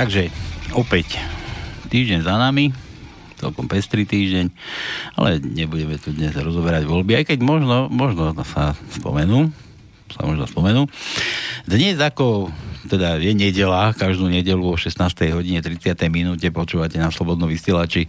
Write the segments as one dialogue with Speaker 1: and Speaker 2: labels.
Speaker 1: Takže opäť týždeň za nami, celkom pestrý týždeň, ale nebudeme tu dnes rozoberať voľby, aj keď možno, možno sa spomenú, sa možno spomenú. Dnes ako teda je nedela, každú nedelu o 16. hodine 30. minúte počúvate na Slobodnom vysielači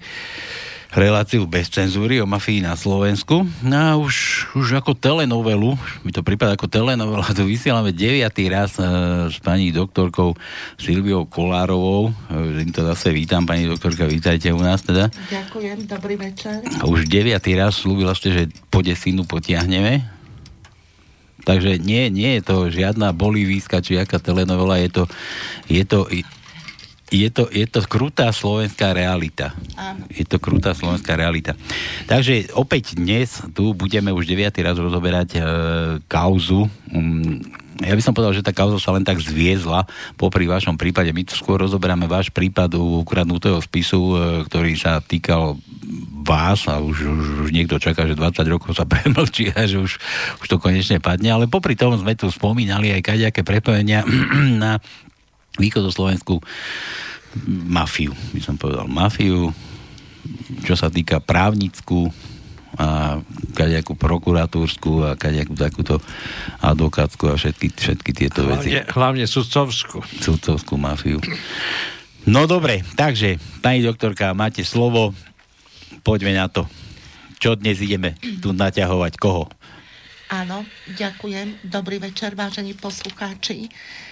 Speaker 1: reláciu bez cenzúry o mafii na Slovensku. No a už, už ako telenovelu, mi to prípada ako telenovela, tu vysielame deviatý raz e, s pani doktorkou Silviou Kolárovou. E, to zase vítam, pani doktorka, vítajte u nás teda.
Speaker 2: Ďakujem, dobrý večer.
Speaker 1: A už deviatý raz slúbila ste, že po desinu potiahneme. Takže nie, nie je to žiadna bolivijská či aká telenovela, je to, je to, je to, je to krutá slovenská realita.
Speaker 2: Áno.
Speaker 1: Je to krutá slovenská realita. Takže opäť dnes tu budeme už deviatý raz rozoberať e, kauzu. Um, ja by som povedal, že tá kauza sa len tak zviezla popri vašom prípade. My tu skôr rozoberáme váš prípad ukradnutého spisu, e, ktorý sa týkal vás a už, už, už niekto čaká, že 20 rokov sa premlčí a že už, už to konečne padne. Ale popri tom sme tu spomínali aj kaďaké prepojenia na východoslovenskú mafiu, by som povedal. Mafiu, čo sa týka právnickú a kadejakú prokuratúrsku a kadejakú takúto advokátsku a všetky, všetky tieto
Speaker 3: hlavne,
Speaker 1: veci.
Speaker 3: Hlavne sudcovskú.
Speaker 1: Sudcovskú mafiu. No dobre, takže, pani doktorka, máte slovo, poďme na to. Čo dnes ideme tu naťahovať? Koho?
Speaker 2: Áno, ďakujem. Dobrý večer, vážení poslucháči.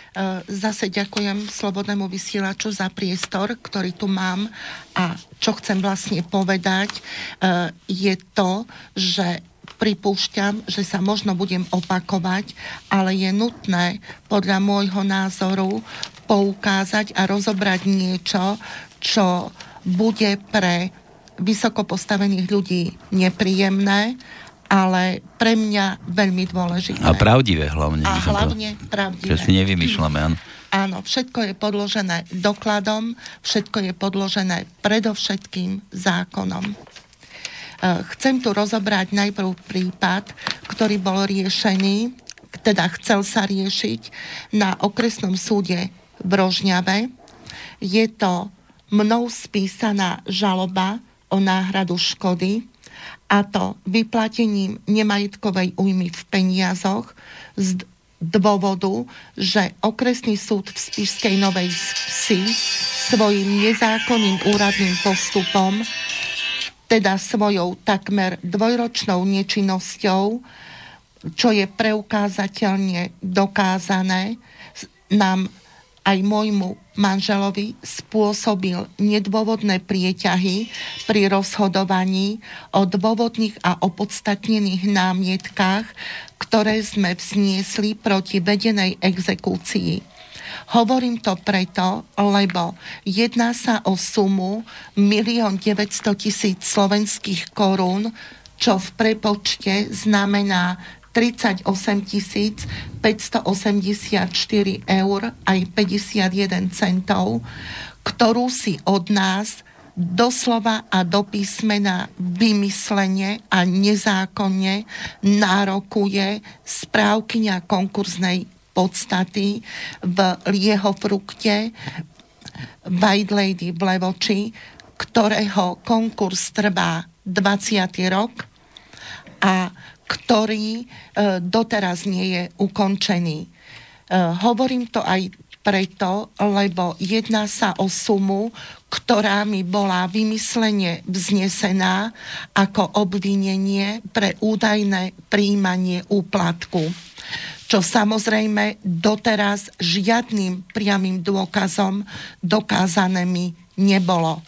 Speaker 2: E, zase ďakujem Slobodnému vysielaču za priestor, ktorý tu mám a čo chcem vlastne povedať e, je to, že pripúšťam, že sa možno budem opakovať, ale je nutné podľa môjho názoru poukázať a rozobrať niečo, čo bude pre vysoko postavených ľudí nepríjemné ale pre mňa veľmi dôležité.
Speaker 1: A pravdivé hlavne.
Speaker 2: A hlavne to, pravdivé.
Speaker 1: Čo si nevymýšľame, áno.
Speaker 2: Áno, všetko je podložené dokladom, všetko je podložené predovšetkým zákonom. E, chcem tu rozobrať najprv prípad, ktorý bol riešený, teda chcel sa riešiť na okresnom súde v Rožňave. Je to mnou spísaná žaloba o náhradu škody, a to vyplatením nemajetkovej újmy v peniazoch z dôvodu, že okresný súd v Spišskej Novej Vsi svojim nezákonným úradným postupom, teda svojou takmer dvojročnou nečinnosťou, čo je preukázateľne dokázané, nám aj môjmu manželovi spôsobil nedôvodné prieťahy pri rozhodovaní o dôvodných a opodstatnených námietkách, ktoré sme vzniesli proti vedenej exekúcii. Hovorím to preto, lebo jedná sa o sumu 1 900 tisíc slovenských korún, čo v prepočte znamená 38 584 eur aj 51 centov, ktorú si od nás doslova a do písmena vymyslene a nezákonne nárokuje správkyňa konkurznej podstaty v jeho frukte White Lady v Levoči, ktorého konkurs trvá 20. rok a ktorý e, doteraz nie je ukončený. E, hovorím to aj preto, lebo jedná sa o sumu, ktorá mi bola vymyslene vznesená ako obvinenie pre údajné príjmanie úplatku čo samozrejme doteraz žiadnym priamým dôkazom dokázané mi nebolo.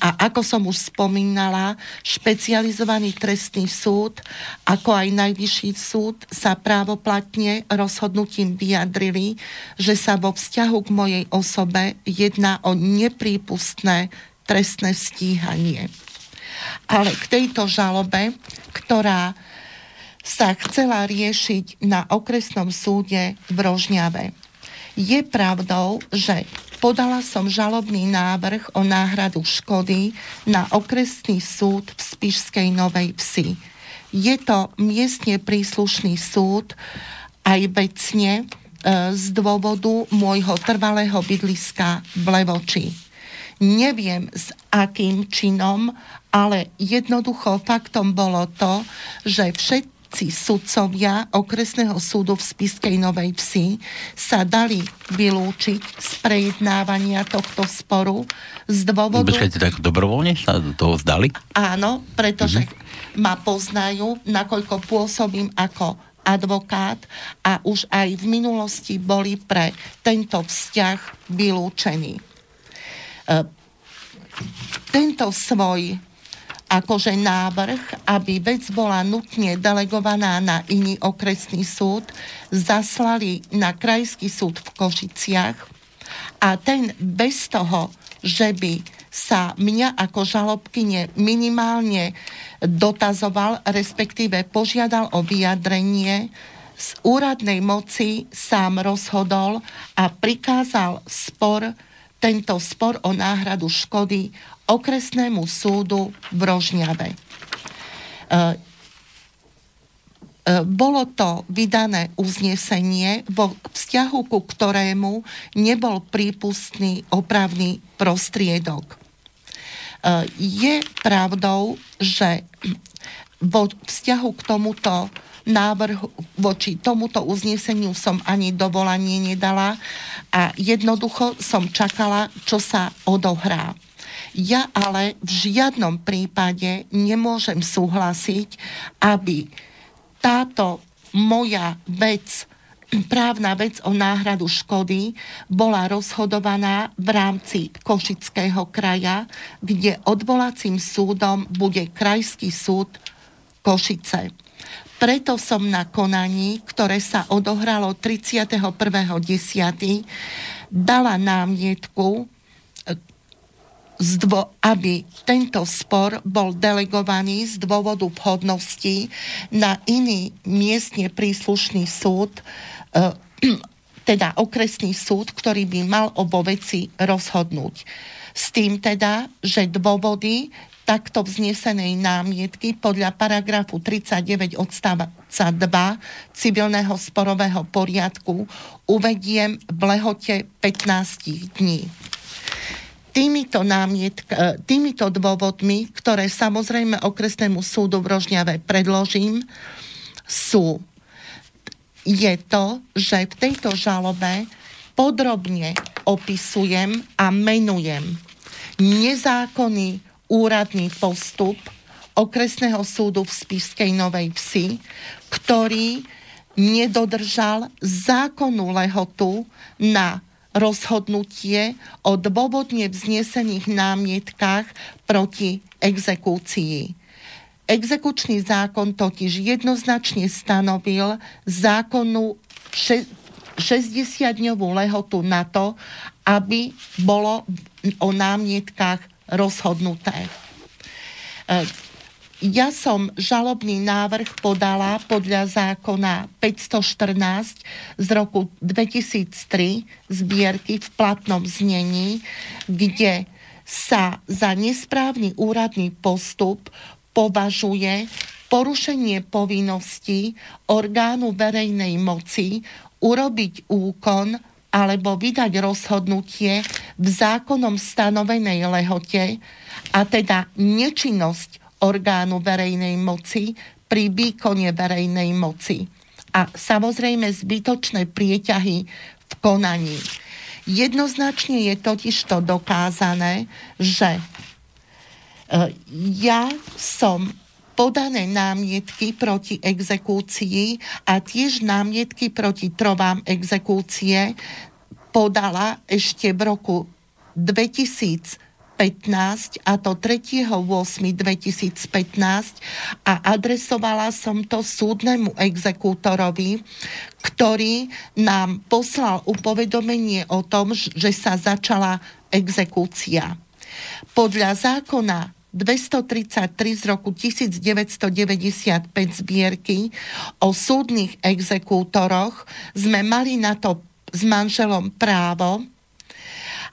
Speaker 2: A ako som už spomínala, špecializovaný trestný súd, ako aj najvyšší súd sa právoplatne rozhodnutím vyjadrili, že sa vo vzťahu k mojej osobe jedná o neprípustné trestné stíhanie. Ale k tejto žalobe, ktorá sa chcela riešiť na okresnom súde v Rožňave. Je pravdou, že podala som žalobný návrh o náhradu škody na okresný súd v Spišskej Novej Vsi. Je to miestne príslušný súd aj vecne z dôvodu môjho trvalého bydliska v Levoči. Neviem s akým činom, ale jednoducho faktom bolo to, že všetci všetci sudcovia okresného súdu v Spiskej Novej Vsi sa dali vylúčiť z prejednávania tohto sporu z dôvodu...
Speaker 1: Počkajte, tak dobrovoľne sa toho vzdali?
Speaker 2: Áno, pretože mm-hmm. ma poznajú, nakoľko pôsobím ako advokát a už aj v minulosti boli pre tento vzťah vylúčení. E, tento svoj akože návrh, aby vec bola nutne delegovaná na iný okresný súd, zaslali na krajský súd v Košiciach. A ten bez toho, že by sa mňa ako žalobkyne minimálne dotazoval, respektíve požiadal o vyjadrenie, z úradnej moci sám rozhodol a prikázal spor, tento spor o náhradu škody okresnému súdu v Rožňave. E, e, bolo to vydané uznesenie, vo vzťahu ku ktorému nebol prípustný opravný prostriedok. E, je pravdou, že vo vzťahu k tomuto návrhu, voči tomuto uzneseniu som ani dovolanie nedala a jednoducho som čakala, čo sa odohrá. Ja ale v žiadnom prípade nemôžem súhlasiť, aby táto moja vec, právna vec o náhradu škody bola rozhodovaná v rámci Košického kraja, kde odvolacím súdom bude Krajský súd Košice. Preto som na konaní, ktoré sa odohralo 31.10., dala námietku zdvo, aby tento spor bol delegovaný z dôvodu vhodnosti na iný miestne príslušný súd, e, teda okresný súd, ktorý by mal obo veci rozhodnúť. S tým teda, že dôvody takto vznesenej námietky podľa paragrafu 39 odstavca 2 civilného sporového poriadku uvediem v lehote 15 dní týmito, námietka, e, týmito dôvodmi, ktoré samozrejme okresnému súdu v Rožňave predložím, sú je to, že v tejto žalobe podrobne opisujem a menujem nezákonný úradný postup okresného súdu v Spišskej Novej Vsi, ktorý nedodržal zákonnú lehotu na rozhodnutie o dôvodne vznesených námietkách proti exekúcii. Exekučný zákon totiž jednoznačne stanovil zákonnú 60-dňovú lehotu na to, aby bolo o námietkách rozhodnuté. Ja som žalobný návrh podala podľa zákona 514 z roku 2003 zbierky v platnom znení, kde sa za nesprávny úradný postup považuje porušenie povinností orgánu verejnej moci urobiť úkon alebo vydať rozhodnutie v zákonom stanovenej lehote a teda nečinnosť orgánu verejnej moci pri výkone verejnej moci. A samozrejme zbytočné prieťahy v konaní. Jednoznačne je totiž to dokázané, že e, ja som podané námietky proti exekúcii a tiež námietky proti trovám exekúcie podala ešte v roku 2000 2015 a to 3.8.2015 a adresovala som to súdnemu exekútorovi, ktorý nám poslal upovedomenie o tom, že sa začala exekúcia. Podľa zákona 233 z roku 1995 zbierky o súdnych exekútoroch sme mali na to s manželom právo,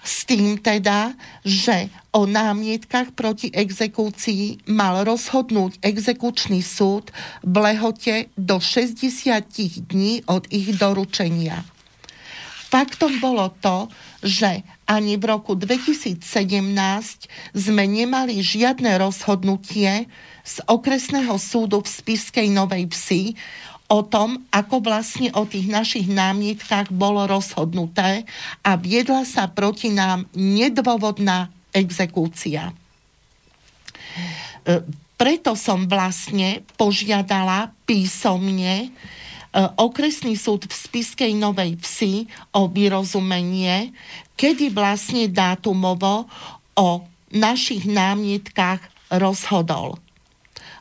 Speaker 2: s tým teda, že o námietkach proti exekúcii mal rozhodnúť exekučný súd v lehote do 60 dní od ich doručenia. faktom bolo to, že ani v roku 2017 sme nemali žiadne rozhodnutie z okresného súdu v Spiskej Novej Vsi o tom, ako vlastne o tých našich námietkách bolo rozhodnuté a viedla sa proti nám nedôvodná exekúcia. E, preto som vlastne požiadala písomne e, okresný súd v Spiskej Novej Vsi o vyrozumenie, kedy vlastne dátumovo o našich námietkách rozhodol.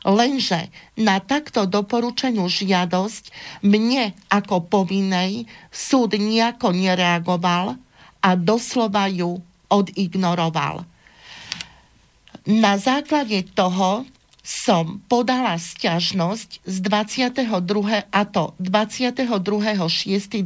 Speaker 2: Lenže na takto doporučenú žiadosť mne ako povinnej súd nejako nereagoval a doslova ju odignoroval. Na základe toho som podala sťažnosť z 22. a to 22.6.2017,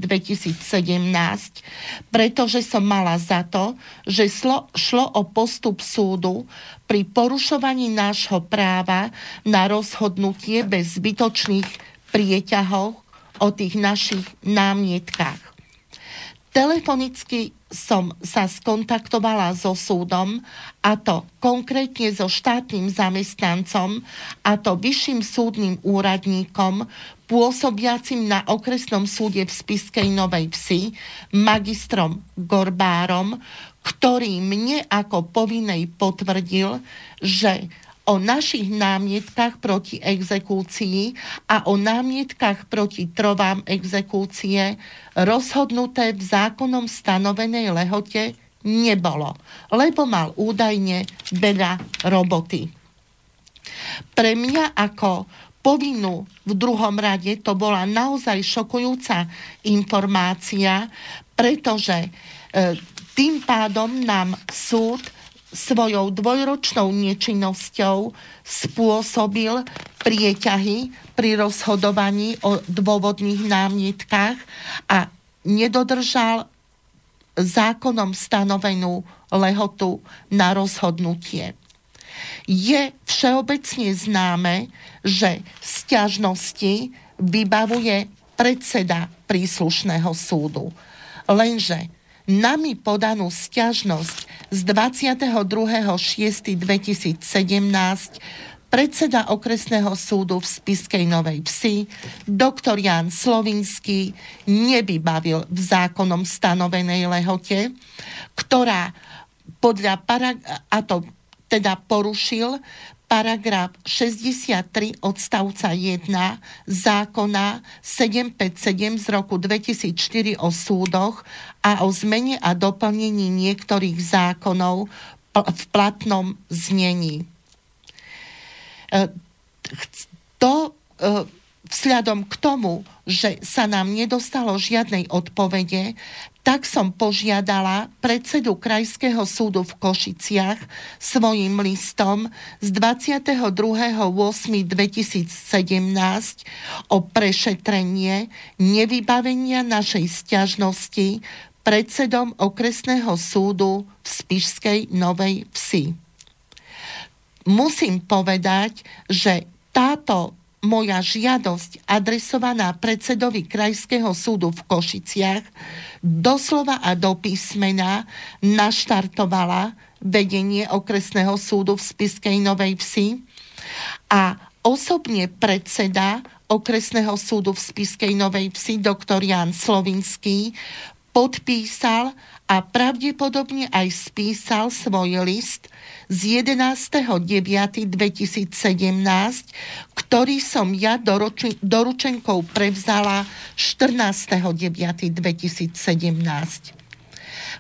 Speaker 2: pretože som mala za to, že šlo, šlo o postup súdu pri porušovaní nášho práva na rozhodnutie bez zbytočných prieťahov o tých našich námietkách. Telefonicky som sa skontaktovala so súdom, a to konkrétne so štátnym zamestnancom, a to vyšším súdnym úradníkom, pôsobiacim na okresnom súde v Spiskej Novej Vsi, magistrom Gorbárom, ktorý mne ako povinnej potvrdil, že o našich námietkach proti exekúcii a o námietkach proti trovám exekúcie rozhodnuté v zákonom stanovenej lehote nebolo, lebo mal údajne veľa roboty. Pre mňa ako povinnú v druhom rade to bola naozaj šokujúca informácia, pretože e, tým pádom nám súd svojou dvojročnou nečinnosťou spôsobil prieťahy pri rozhodovaní o dôvodných námietkách a nedodržal zákonom stanovenú lehotu na rozhodnutie. Je všeobecne známe, že sťažnosti vybavuje predseda príslušného súdu. Lenže nami podanú stiažnosť z 22.6.2017 predseda okresného súdu v Spiskej Novej Vsi, doktor Jan Slovinský, nevybavil v zákonom stanovenej lehote, ktorá podľa parag- a to teda porušil paragraf 63 odstavca 1 zákona 757 z roku 2004 o súdoch a o zmene a doplnení niektorých zákonov v platnom znení. E, to e, vzhľadom k tomu, že sa nám nedostalo žiadnej odpovede, tak som požiadala predsedu Krajského súdu v Košiciach svojim listom z 22.8.2017 o prešetrenie nevybavenia našej stiažnosti predsedom okresného súdu v Spišskej Novej Vsi. Musím povedať, že táto moja žiadosť adresovaná predsedovi Krajského súdu v Košiciach doslova a do písmena naštartovala vedenie okresného súdu v Spiskej Novej Vsi a osobne predseda okresného súdu v Spiskej Novej Vsi, doktor Jan Slovinský, podpísal a pravdepodobne aj spísal svoj list z 11.9.2017, ktorý som ja doruči, doručenkou prevzala 14.9.2017.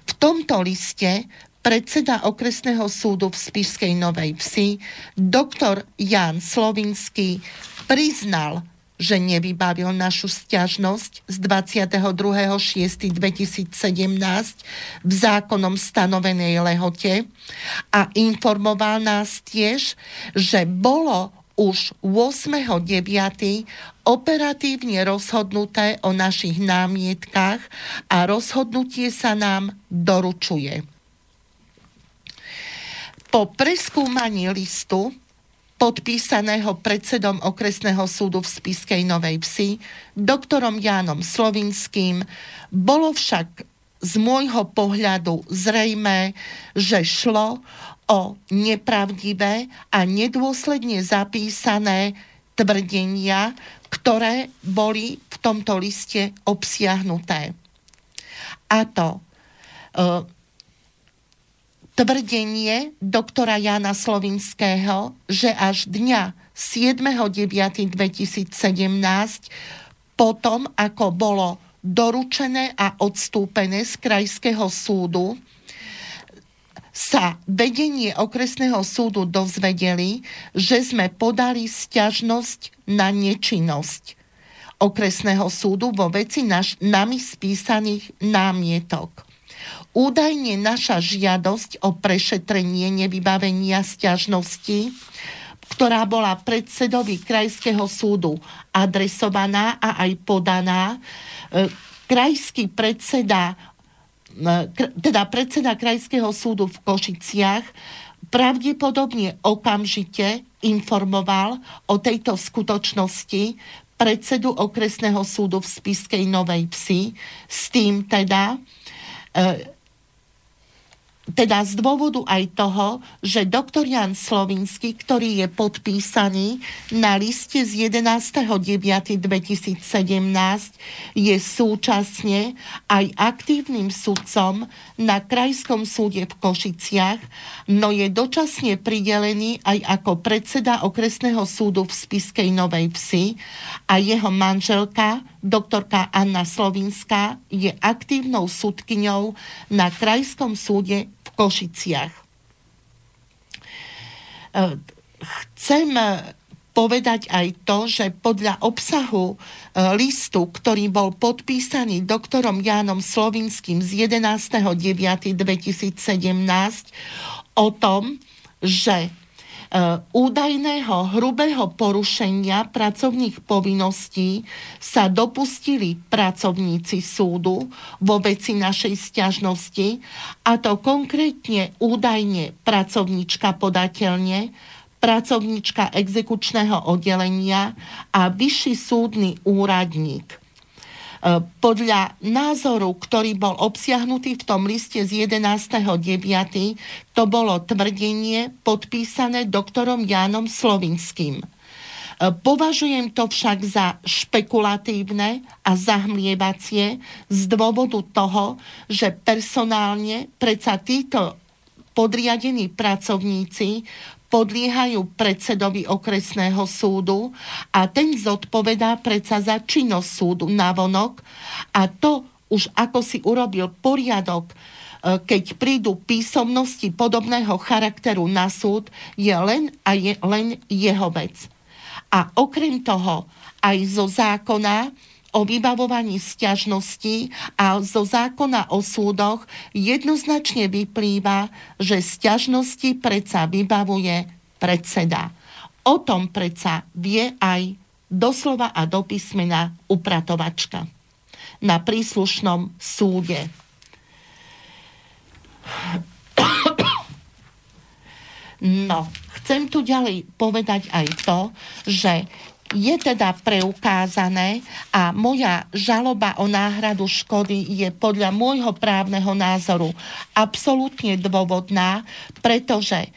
Speaker 2: V tomto liste predseda okresného súdu v Spišskej Novej Vsi, doktor Jan Slovinský, priznal že nevybavil našu stiažnosť z 22.6.2017 v zákonom stanovenej lehote a informoval nás tiež, že bolo už 8.9. operatívne rozhodnuté o našich námietkách a rozhodnutie sa nám doručuje. Po preskúmaní listu podpísaného predsedom okresného súdu v Spiskej Novej Vsi, doktorom Jánom Slovinským, bolo však z môjho pohľadu zrejme, že šlo o nepravdivé a nedôsledne zapísané tvrdenia, ktoré boli v tomto liste obsiahnuté. A to e, tvrdenie doktora Jana Slovinského, že až dňa 7.9.2017 potom, ako bolo doručené a odstúpené z krajského súdu, sa vedenie okresného súdu dozvedeli, že sme podali stiažnosť na nečinnosť okresného súdu vo veci naš, nami spísaných námietok. Údajne naša žiadosť o prešetrenie nevybavenia stiažnosti, ktorá bola predsedovi Krajského súdu adresovaná a aj podaná, e, krajský predseda teda predseda Krajského súdu v Košiciach pravdepodobne okamžite informoval o tejto skutočnosti predsedu okresného súdu v Spiskej Novej Vsi s tým teda, e, teda z dôvodu aj toho, že doktor Jan Slovinský, ktorý je podpísaný na liste z 11.9.2017, je súčasne aj aktívnym sudcom na Krajskom súde v Košiciach, no je dočasne pridelený aj ako predseda okresného súdu v Spiskej Novej Vsi a jeho manželka, doktorka Anna Slovinská, je aktívnou súdkyňou na Krajskom súde Košiciach. E, chcem povedať aj to, že podľa obsahu e, listu, ktorý bol podpísaný doktorom Jánom Slovinským z 11.9.2017 o tom, že údajného hrubého porušenia pracovných povinností sa dopustili pracovníci súdu vo veci našej stiažnosti, a to konkrétne údajne pracovníčka podateľne, pracovníčka exekučného oddelenia a vyšší súdny úradník. E, podľa názoru, ktorý bol obsiahnutý v tom liste z 11.9., to bolo tvrdenie podpísané doktorom Jánom Slovinským. E, považujem to však za špekulatívne a zahmlievacie z dôvodu toho, že personálne predsa títo podriadení pracovníci podliehajú predsedovi okresného súdu a ten zodpovedá predsa za činnosť súdu na vonok a to už ako si urobil poriadok, e, keď prídu písomnosti podobného charakteru na súd, je len a je len jeho vec. A okrem toho aj zo zákona o vybavovaní stiažností a zo zákona o súdoch jednoznačne vyplýva, že stiažnosti predsa vybavuje predseda. O tom predsa vie aj doslova a do písmena upratovačka na príslušnom súde. No, chcem tu ďalej povedať aj to, že je teda preukázané a moja žaloba o náhradu škody je podľa môjho právneho názoru absolútne dôvodná, pretože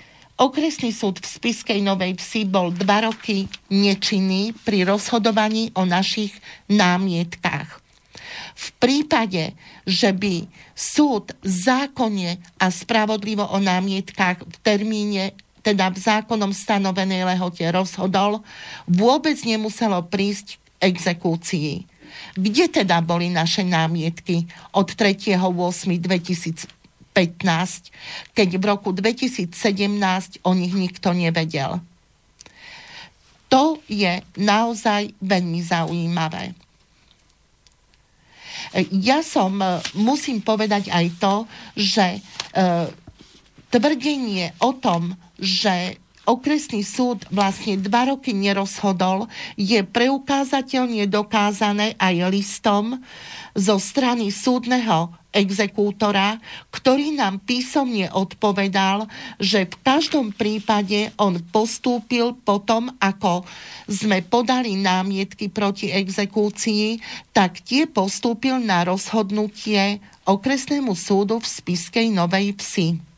Speaker 2: Okresný súd v Spiskej Novej Vsi bol dva roky nečinný pri rozhodovaní o našich námietkách. V prípade, že by súd zákonne a spravodlivo o námietkách v termíne teda v zákonom stanovenej lehote rozhodol, vôbec nemuselo prísť k exekúcii. Kde teda boli naše námietky od 3.8.2015, keď v roku 2017 o nich nikto nevedel? To je naozaj veľmi zaujímavé. Ja som, musím povedať aj to, že e, tvrdenie o tom, že okresný súd vlastne dva roky nerozhodol, je preukázateľne dokázané aj listom zo strany súdneho exekútora, ktorý nám písomne odpovedal, že v každom prípade on postúpil potom, ako sme podali námietky proti exekúcii, tak tie postúpil na rozhodnutie okresnému súdu v Spiskej Novej Vsi.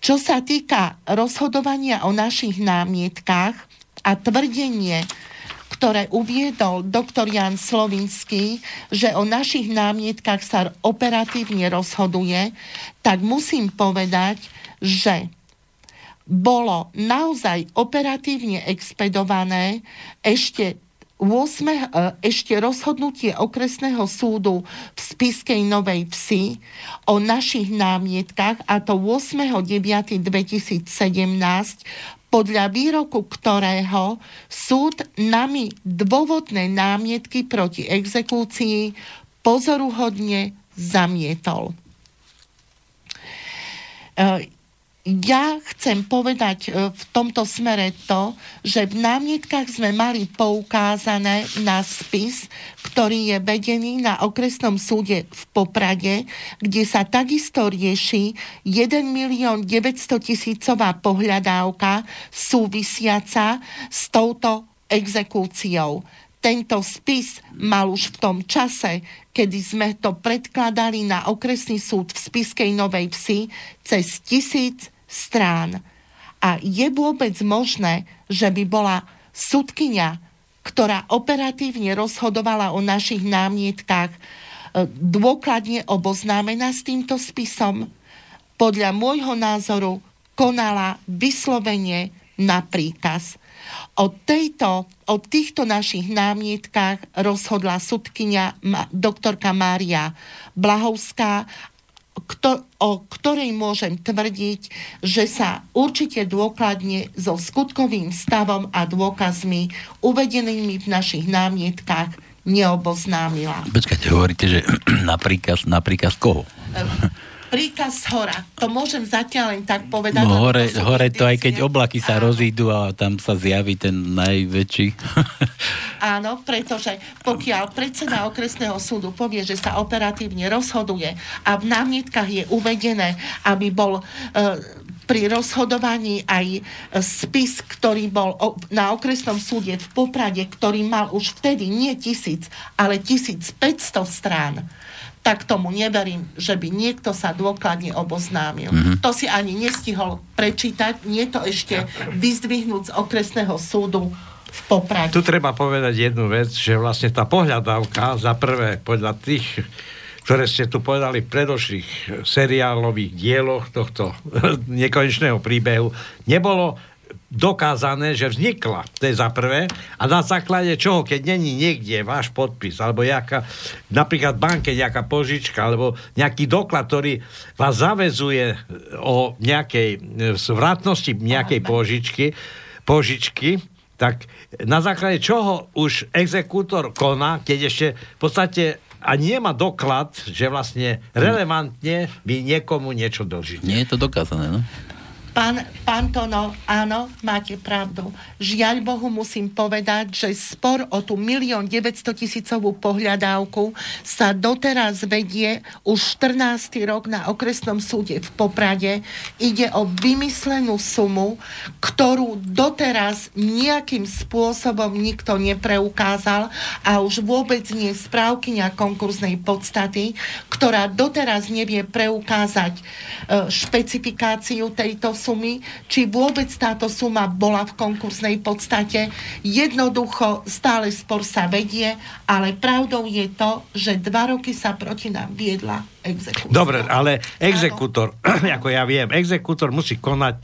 Speaker 2: Čo sa týka rozhodovania o našich námietkách a tvrdenie, ktoré uviedol doktor Jan Slovinský, že o našich námietkach sa operatívne rozhoduje, tak musím povedať, že bolo naozaj operatívne expedované ešte 8, e, ešte rozhodnutie okresného súdu v Spiskej Novej Vsi o našich námietkach a to 8.9.2017 podľa výroku ktorého súd nami dôvodné námietky proti exekúcii pozoruhodne zamietol. E, ja chcem povedať e, v tomto smere to, že v námietkach sme mali poukázané na spis, ktorý je vedený na okresnom súde v Poprade, kde sa takisto rieši 1 milión 900 tisícová pohľadávka súvisiaca s touto exekúciou tento spis mal už v tom čase, kedy sme to predkladali na okresný súd v Spiskej Novej Vsi cez tisíc strán. A je vôbec možné, že by bola sudkynia, ktorá operatívne rozhodovala o našich námietkách, e, dôkladne oboznámená s týmto spisom? Podľa môjho názoru konala vyslovene na príkaz. O, tejto, o týchto našich námietkách rozhodla sudkynia doktorka Mária Blahovská, kto, o ktorej môžem tvrdiť, že sa určite dôkladne so skutkovým stavom a dôkazmi uvedenými v našich námietkách neoboznámila.
Speaker 1: Počkajte, hovoríte, že na príkaz, na príkaz koho?
Speaker 2: Príkaz hora. To môžem zatiaľ len tak povedať.
Speaker 1: No hore, to hore to aj keď oblaky sa Áno. rozídu a tam sa zjaví ten najväčší.
Speaker 2: Áno, pretože pokiaľ predseda okresného súdu povie, že sa operatívne rozhoduje a v námietkach je uvedené, aby bol e, pri rozhodovaní aj spis, ktorý bol na okresnom súde v Poprade, ktorý mal už vtedy nie tisíc, ale 1500 strán tak tomu neverím, že by niekto sa dôkladne oboznámil. Mm-hmm. To si ani nestihol prečítať, nie to ešte vyzdvihnúť z okresného súdu v Poprade.
Speaker 3: Tu treba povedať jednu vec, že vlastne tá pohľadávka za prvé podľa tých ktoré ste tu povedali v predošlých seriálových dieloch tohto nekonečného príbehu, nebolo dokázané, že vznikla. To je za prvé. A na základe čoho, keď není niekde váš podpis, alebo jaká, napríklad banke nejaká požička, alebo nejaký doklad, ktorý vás zavezuje o nejakej zvratnosti nejakej požičky, požičky, tak na základe čoho už exekútor koná, keď ešte v podstate a nemá doklad, že vlastne relevantne by niekomu niečo dožite.
Speaker 1: Nie je to dokázané, no?
Speaker 2: Pán, pán Tono, áno, máte pravdu. Žiaľ Bohu musím povedať, že spor o tú milión 900 tisícovú pohľadávku sa doteraz vedie už 14. rok na okresnom súde v Poprade. Ide o vymyslenú sumu, ktorú doteraz nejakým spôsobom nikto nepreukázal a už vôbec nie správkyňa konkurznej podstaty, ktorá doteraz nevie preukázať e, špecifikáciu tejto sumy, či vôbec táto suma bola v konkursnej podstate. Jednoducho stále spor sa vedie, ale pravdou je to, že dva roky sa proti nám viedla exekúcia.
Speaker 3: Dobre, ale exekútor, ako ja viem, exekútor musí konať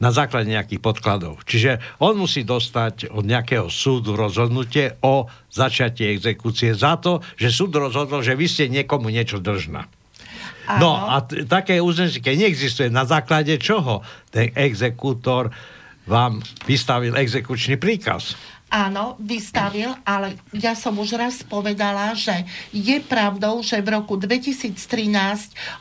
Speaker 3: na základe nejakých podkladov. Čiže on musí dostať od nejakého súdu rozhodnutie o začiatí exekúcie za to, že súd rozhodol, že vy ste niekomu niečo držná. No a t- také uznesenie, neexistuje, na základe čoho ten exekútor vám vystavil exekučný príkaz?
Speaker 2: Áno, vystavil, ale ja som už raz povedala, že je pravdou, že v roku 2013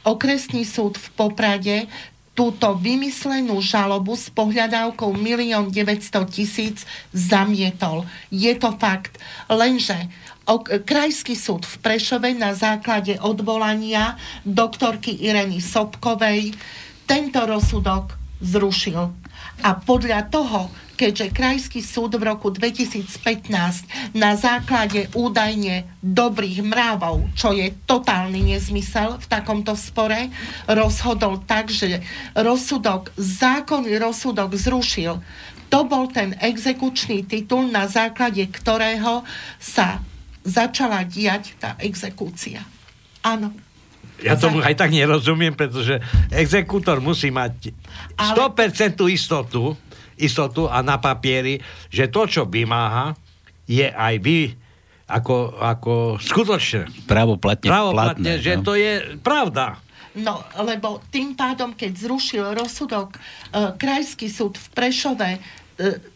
Speaker 2: okresný súd v Poprade túto vymyslenú žalobu s pohľadávkou 1 900 tisíc zamietol. Je to fakt. Lenže Krajský súd v Prešove na základe odvolania doktorky Ireny Sobkovej tento rozsudok zrušil. A podľa toho, keďže Krajský súd v roku 2015 na základe údajne dobrých mrávov, čo je totálny nezmysel v takomto spore, rozhodol tak, že rozsudok, zákonný rozsudok zrušil. To bol ten exekučný titul, na základe ktorého sa začala diať tá exekúcia. Áno.
Speaker 3: Ja tomu aj tak nerozumiem, pretože exekútor musí mať 100% istotu, istotu a na papieri, že to, čo vymáha, je aj vy ako, ako skutočné.
Speaker 1: Právoplatne.
Speaker 3: Právoplatne,
Speaker 1: platné,
Speaker 3: že
Speaker 1: no.
Speaker 3: to je pravda.
Speaker 2: No, lebo tým pádom, keď zrušil rozsudok e, Krajský súd v Prešove,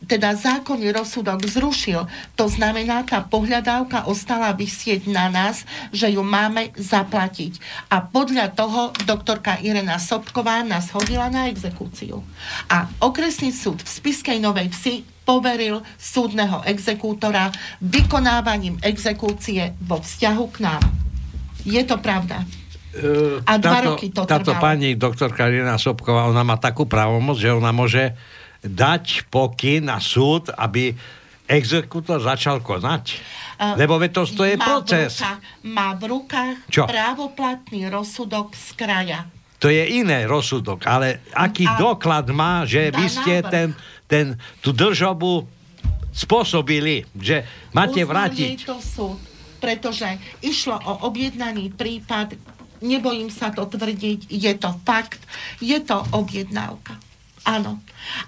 Speaker 2: teda zákonný rozsudok zrušil, to znamená, tá pohľadávka ostala vysieť na nás, že ju máme zaplatiť. A podľa toho doktorka Irena Sobková nás hodila na exekúciu. A okresný súd v Spiskej Novej Vsi poveril súdneho exekútora vykonávaním exekúcie vo vzťahu k nám. Je to pravda.
Speaker 3: E,
Speaker 2: A dva roky to
Speaker 3: táto
Speaker 2: trvalo.
Speaker 3: pani doktorka Irina Sobková, ona má takú právomoc, že ona môže dať pokyn na súd, aby exekútor začal konať.
Speaker 2: A
Speaker 3: Lebo veď to, to je
Speaker 2: má
Speaker 3: proces.
Speaker 2: V rukách, má v rukách
Speaker 3: Čo?
Speaker 2: právoplatný rozsudok z kraja.
Speaker 3: To je iné rozsudok, ale aký
Speaker 2: A-
Speaker 3: doklad má, že vy ste
Speaker 2: návrh.
Speaker 3: ten, ten, tú držobu spôsobili, že máte
Speaker 2: Uznal
Speaker 3: vrátiť.
Speaker 2: to súd, pretože išlo o objednaný prípad, nebojím sa to tvrdiť, je to fakt, je to objednávka. Áno.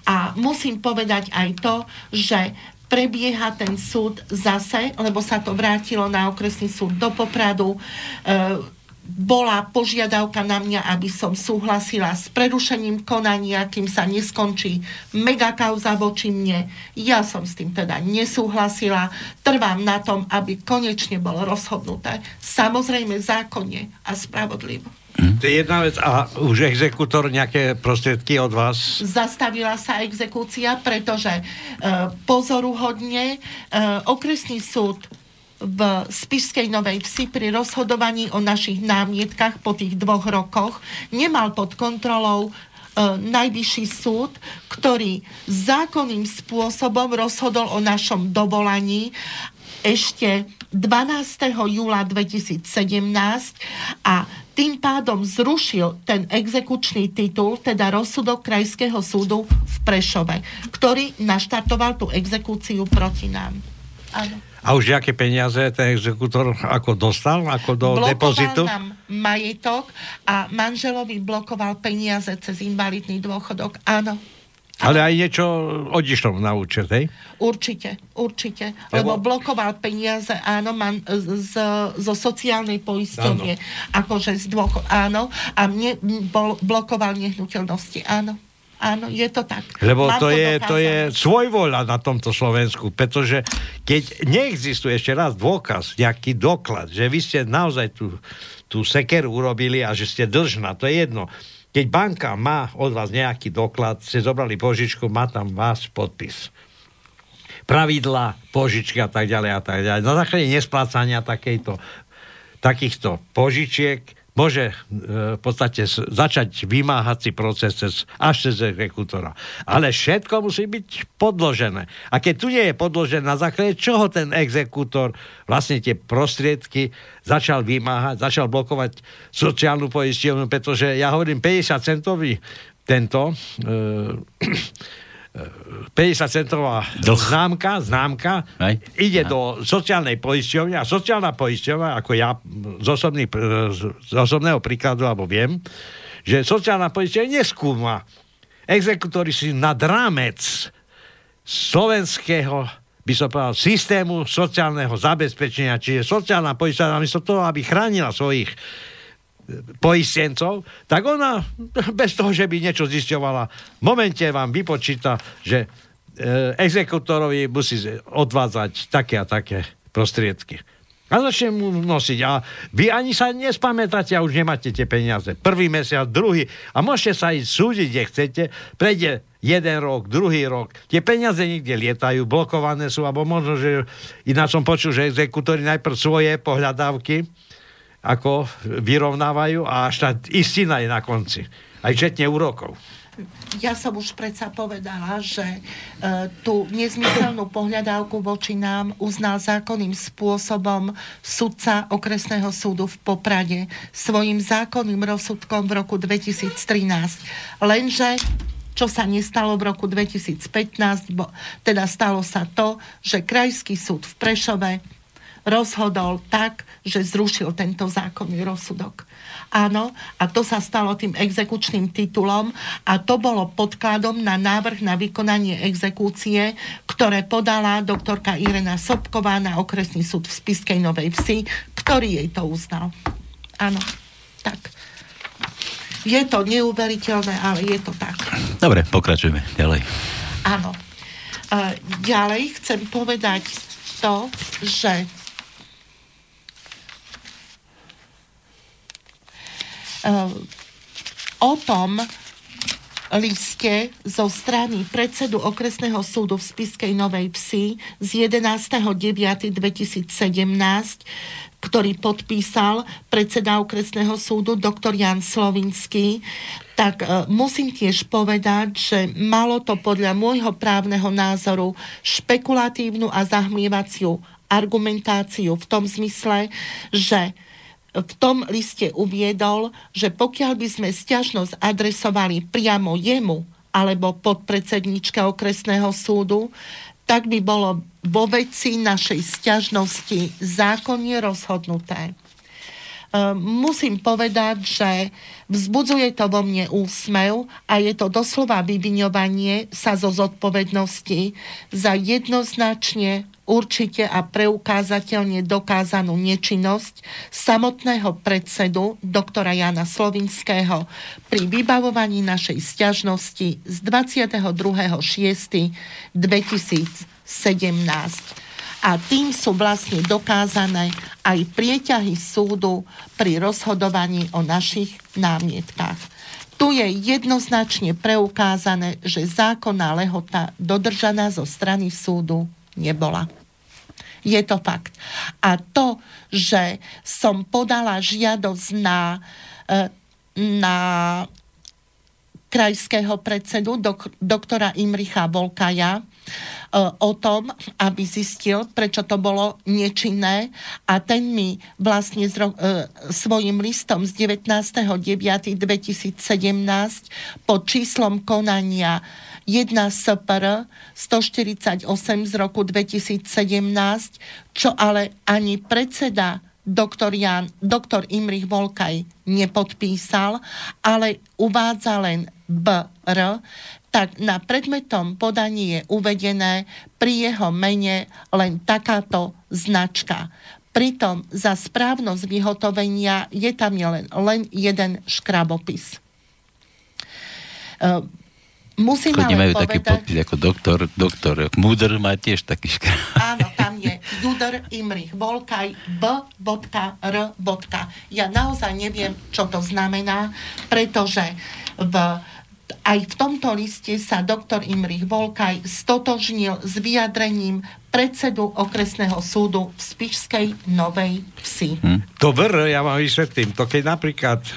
Speaker 2: A musím povedať aj to, že prebieha ten súd zase, lebo sa to vrátilo na okresný súd do Popradu. E, bola požiadavka na mňa, aby som súhlasila s prerušením konania, kým sa neskončí megakauza voči mne. Ja som s tým teda nesúhlasila. Trvám na tom, aby konečne bolo rozhodnuté. Samozrejme zákonne a spravodlivo.
Speaker 3: To je jedna vec. A už exekútor nejaké prostriedky od vás?
Speaker 2: Zastavila sa exekúcia, pretože e, pozoruhodne e, okresný súd v Spišskej Novej Vsi pri rozhodovaní o našich námietkach po tých dvoch rokoch nemal pod kontrolou e, najvyšší súd, ktorý zákonným spôsobom rozhodol o našom dovolaní ešte 12. júla 2017 a tým pádom zrušil ten exekučný titul, teda rozsudok Krajského súdu v Prešove, ktorý naštartoval tú exekúciu proti nám. Áno.
Speaker 3: A už nejaké peniaze ten exekútor ako dostal, ako do
Speaker 2: blokoval
Speaker 3: depozitu?
Speaker 2: nám majetok a manželovi blokoval peniaze cez invalidný dôchodok. Áno.
Speaker 3: Ale aj niečo odišlo na účet, hej?
Speaker 2: Určite, určite.
Speaker 3: Lebo-
Speaker 2: Lebo, blokoval peniaze, áno, man, z, zo sociálnej poisťovne, akože z dôchod, áno, a mne bol, blokoval nehnuteľnosti, áno. Áno, je to tak.
Speaker 3: Lebo
Speaker 2: Mám
Speaker 3: to je, to je svojvoľa na tomto Slovensku, pretože keď neexistuje ešte raz dôkaz, nejaký doklad, že vy ste naozaj tú, tú sekeru urobili a že ste dlžná, to je jedno. Keď banka má od vás nejaký doklad, ste zobrali požičku, má tam váš podpis. Pravidla, požičky a tak ďalej a tak ďalej. Na základe nesplácania takejto, takýchto požičiek môže e, v podstate začať vymáhací proces cez, až cez exekútora. Ale všetko musí byť podložené. A keď tu nie je podložené, na základe čoho ten exekútor vlastne tie prostriedky začal vymáhať, začal blokovať sociálnu poisťovňu, pretože ja hovorím 50 centový tento e, 50 centová
Speaker 1: Dlh.
Speaker 3: známka, známka
Speaker 1: Hej.
Speaker 3: ide
Speaker 1: Aha.
Speaker 3: do sociálnej poisťovne a sociálna poisťovňa, ako ja z, osobný, z osobného príkladu, alebo viem, že sociálna poisťovňa neskúma. Exekutori si nad rámec slovenského by som povedal, systému sociálneho zabezpečenia, čiže sociálna poisťovňa namiesto toho, aby chránila svojich poistencov, tak ona bez toho, že by niečo zisťovala, v momente vám vypočíta, že e, exekutorovi musí odvádzať také a také prostriedky. A začne mu nosiť. A vy ani sa nespamätáte a už nemáte tie peniaze. Prvý mesiac, druhý. A môžete sa ísť súdiť, kde chcete. Prejde jeden rok, druhý rok. Tie peniaze niekde lietajú, blokované sú, alebo možno, že ináč som počul, že exekutori najprv svoje pohľadávky ako vyrovnávajú a až tá istina je na konci. Aj četne úrokov.
Speaker 2: ja som už predsa povedala, že e, tú nezmyselnú pohľadávku voči nám uznal zákonným spôsobom sudca okresného súdu v Poprade svojim zákonným rozsudkom v roku 2013. Lenže čo sa nestalo v roku 2015, bo, teda stalo sa to, že Krajský súd v Prešove rozhodol tak, že zrušil tento zákonný rozsudok. Áno, a to sa stalo tým exekučným titulom a to bolo podkladom na návrh na vykonanie exekúcie, ktoré podala doktorka Irena Sobková na okresný súd v Spiskej Novej Vsi, ktorý jej to uznal. Áno, tak. Je to neuveriteľné, ale je to tak.
Speaker 1: Dobre, pokračujeme ďalej.
Speaker 2: Áno. E, ďalej chcem povedať to, že o tom liste zo strany predsedu okresného súdu v Spiskej Novej Vsi z 11.9.2017, ktorý podpísal predseda okresného súdu doktor Jan Slovinský, tak e, musím tiež povedať, že malo to podľa môjho právneho názoru špekulatívnu a zahmlievaciu argumentáciu v tom zmysle, že v tom liste uviedol, že pokiaľ by sme stiažnosť adresovali priamo jemu alebo podpredsedničke okresného súdu, tak by bolo vo veci našej stiažnosti zákonne rozhodnuté. Ehm, musím povedať, že vzbudzuje to vo mne úsmev a je to doslova vyviňovanie sa zo zodpovednosti za jednoznačne určite a preukázateľne dokázanú nečinnosť samotného predsedu doktora Jana Slovinského pri vybavovaní našej stiažnosti z 22.6.2017 a tým sú vlastne dokázané aj prieťahy súdu pri rozhodovaní o našich námietkách. Tu je jednoznačne preukázané, že zákonná lehota dodržaná zo strany súdu nebola. Je to fakt. A to, že som podala žiadosť na, e, na krajského predsedu, dok, doktora Imricha Volkaja, o tom, aby zistil, prečo to bolo nečinné. A ten mi vlastne zro, e, svojim listom z 19.9.2017 pod číslom konania 1 SPR 148 z roku 2017, čo ale ani predseda doktor, Jan, doktor Imrich Volkaj nepodpísal, ale uvádza len BR, tak na predmetom podaní je uvedené pri jeho mene len takáto značka. Pritom za správnosť vyhotovenia je tam len, len jeden škrabopis. Uh, musím
Speaker 1: Chodí majú povedať, taký podpis ako doktor, doktor Mudr má tiež taký škrab.
Speaker 2: Áno, tam je Juder Imrich Volkaj B.R. Ja naozaj neviem, čo to znamená, pretože v aj v tomto liste sa doktor Imrich Volkaj stotožnil s vyjadrením predsedu okresného súdu v Spišskej Novej Vsi. Hm.
Speaker 3: To vr, ja vám vysvetlím, to keď napríklad e,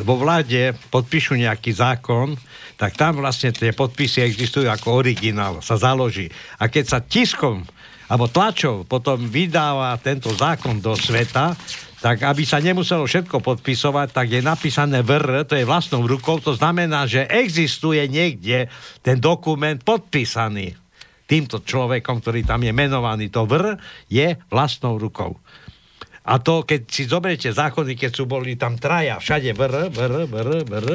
Speaker 3: vo vláde podpíšu nejaký zákon, tak tam vlastne tie podpisy existujú ako originál, sa založí. A keď sa tiskom alebo tlačov potom vydáva tento zákon do sveta, tak aby sa nemuselo všetko podpisovať, tak je napísané VR, to je vlastnou rukou, to znamená, že existuje niekde ten dokument podpísaný týmto človekom, ktorý tam je menovaný. To VR je vlastnou rukou. A to, keď si zoberiete zákony, keď sú boli tam traja, všade VR, VR, VR, VR,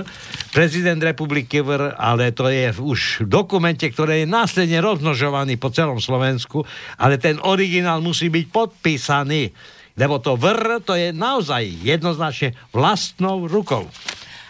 Speaker 3: prezident republiky VR, ale to je už v dokumente, ktoré je následne rozmnožovaný po celom Slovensku, ale ten originál musí byť podpísaný lebo to vr, to je naozaj jednoznačne vlastnou rukou.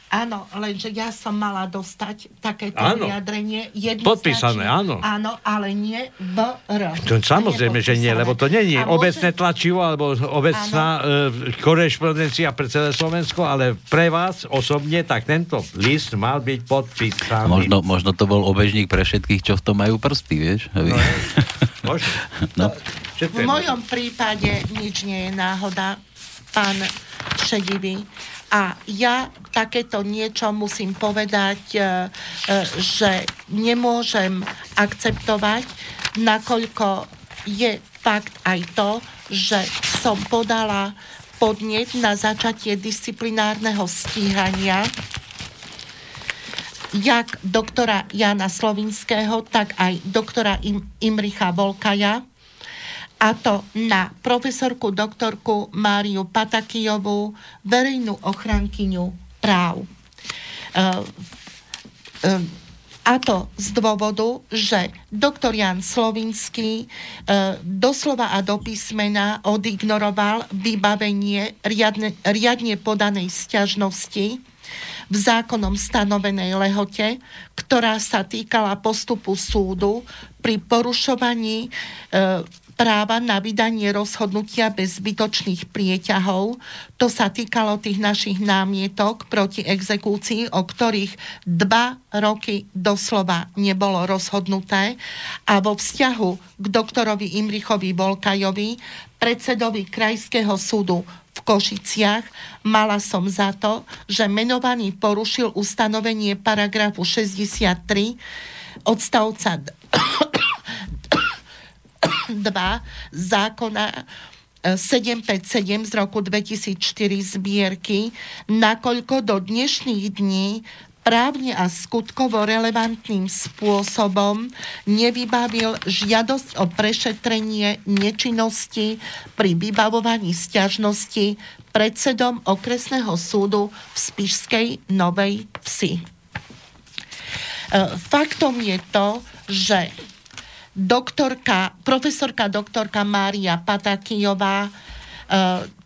Speaker 2: Áno, lenže ja som mala dostať takéto áno. vyjadrenie.
Speaker 3: Podpísané, áno.
Speaker 2: Áno, ale nie VR.
Speaker 3: To, samozrejme, že nie, lebo to nie je obecné môže... tlačivo alebo obecná e, korešpondencia pre celé Slovensko, ale pre vás osobne, tak tento list mal byť podpísaný.
Speaker 1: Možno, možno to bol obežník pre všetkých, čo v tom majú prsty, vieš? No,
Speaker 3: možno.
Speaker 2: No. V mojom prípade nič nie je náhoda, pán Šedivý. A ja takéto niečo musím povedať, e, e, že nemôžem akceptovať, nakoľko je fakt aj to, že som podala podnet na začatie disciplinárneho stíhania jak doktora Jana Slovinského, tak aj doktora Im- Imricha Volkaja a to na profesorku doktorku Máriu Patakijovú, verejnú ochrankyňu práv. Uh, uh, a to z dôvodu, že doktor Jan Slovinský e, doslova a do písmena odignoroval vybavenie riadne, riadne podanej sťažnosti v zákonom stanovenej lehote, ktorá sa týkala postupu súdu pri porušovaní e, práva na vydanie rozhodnutia bez zbytočných prieťahov. To sa týkalo tých našich námietok proti exekúcii, o ktorých dva roky doslova nebolo rozhodnuté. A vo vzťahu k doktorovi Imrichovi Volkajovi, predsedovi Krajského súdu v Košiciach mala som za to, že menovaný porušil ustanovenie paragrafu 63 odstavca 2 zákona 757 e, z roku 2004 zbierky, nakoľko do dnešných dní právne a skutkovo relevantným spôsobom nevybavil žiadosť o prešetrenie nečinnosti pri vybavovaní sťažnosti predsedom okresného súdu v Spišskej Novej Vsi. E, faktom je to, že doktorka, profesorka doktorka Mária Patakijová e,